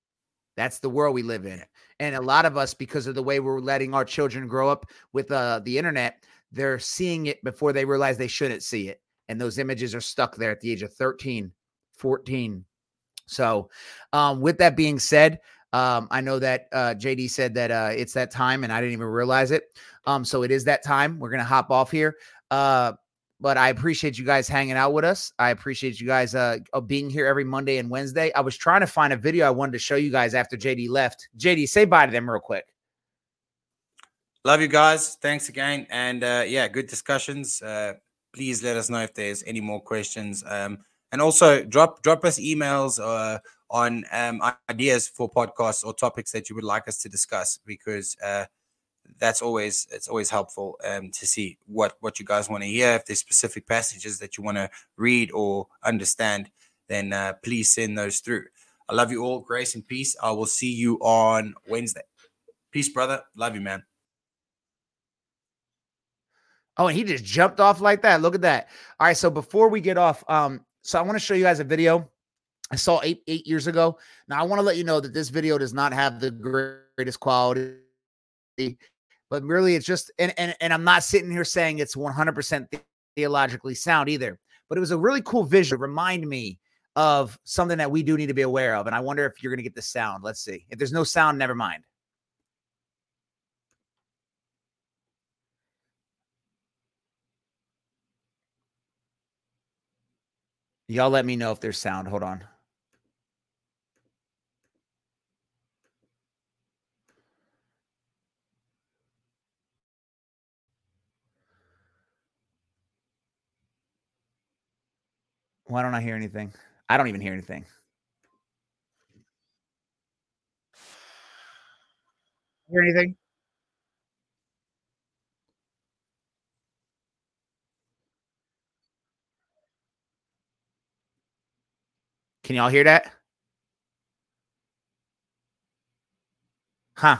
That's the world we live in. And a lot of us, because of the way we're letting our children grow up with uh, the internet, they're seeing it before they realize they shouldn't see it. And those images are stuck there at the age of 13, 14. So, um, with that being said, um, I know that uh, JD said that uh, it's that time, and I didn't even realize it. Um, so it is that time. We're gonna hop off here. Uh, but I appreciate you guys hanging out with us. I appreciate you guys uh, being here every Monday and Wednesday. I was trying to find a video I wanted to show you guys after JD left. JD, say bye to them real quick. Love you guys. Thanks again, and uh, yeah, good discussions. Uh, please let us know if there's any more questions. Um, and also drop drop us emails uh, on um, ideas for podcasts or topics that you would like us to discuss because uh, that's always it's always helpful um, to see what what you guys want to hear. If there's specific passages that you want to read or understand, then uh, please send those through. I love you all. Grace and peace. I will see you on Wednesday. Peace, brother. Love you, man. Oh, and he just jumped off like that. Look at that. All right. So before we get off, um, so I want to show you guys a video I saw eight eight years ago. Now I want to let you know that this video does not have the greatest quality, but really it's just and and, and I'm not sitting here saying it's 100% theologically sound either. But it was a really cool visual. Remind me of something that we do need to be aware of, and I wonder if you're going to get the sound. Let's see. If there's no sound, never mind. Y'all let me know if there's sound. Hold on. Why don't I hear anything? I don't even hear anything. Hear anything? Can y'all hear that? Huh.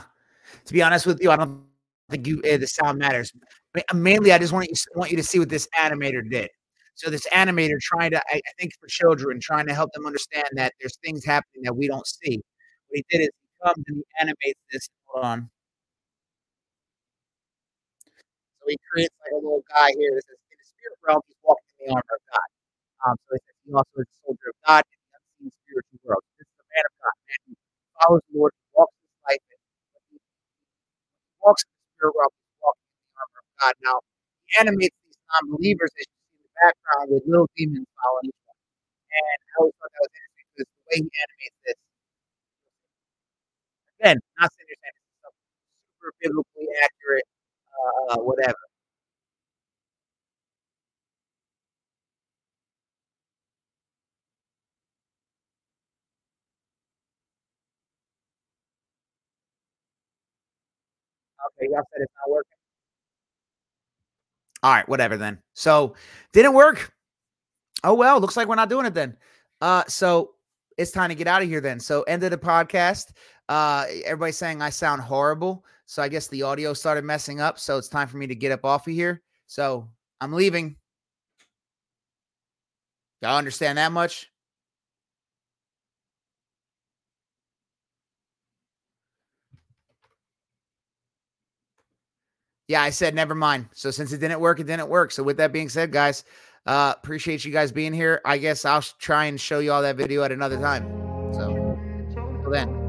To be honest with you, I don't think you uh, the sound matters. Mainly, I just want you want you to see what this animator did. So this animator trying to, I, I think for children, trying to help them understand that there's things happening that we don't see. What he did is he comes and he animates this. Hold on. So he creates like a little guy here that says, in the spirit realm, he's walking in the armor of God. Um, so he also is a soldier of God in the spiritual world. This is a man of God, man who follows the Lord, walks his life, and walks in the spirit walking in the armor of God. Now, he animates these non-believers as background with little demons following each one. And I always thought that was interesting because the way he animates this. Again, not saying you're super biblically accurate, uh, whatever. Y'all said it's not working. All right, whatever then. So didn't work. Oh well, looks like we're not doing it then. Uh, so it's time to get out of here then. So end of the podcast. Uh, everybody's saying I sound horrible. So I guess the audio started messing up. So it's time for me to get up off of here. So I'm leaving. Y'all understand that much? Yeah, I said never mind. So since it didn't work, it didn't work. So with that being said, guys, uh appreciate you guys being here. I guess I'll try and show you all that video at another time. So until then.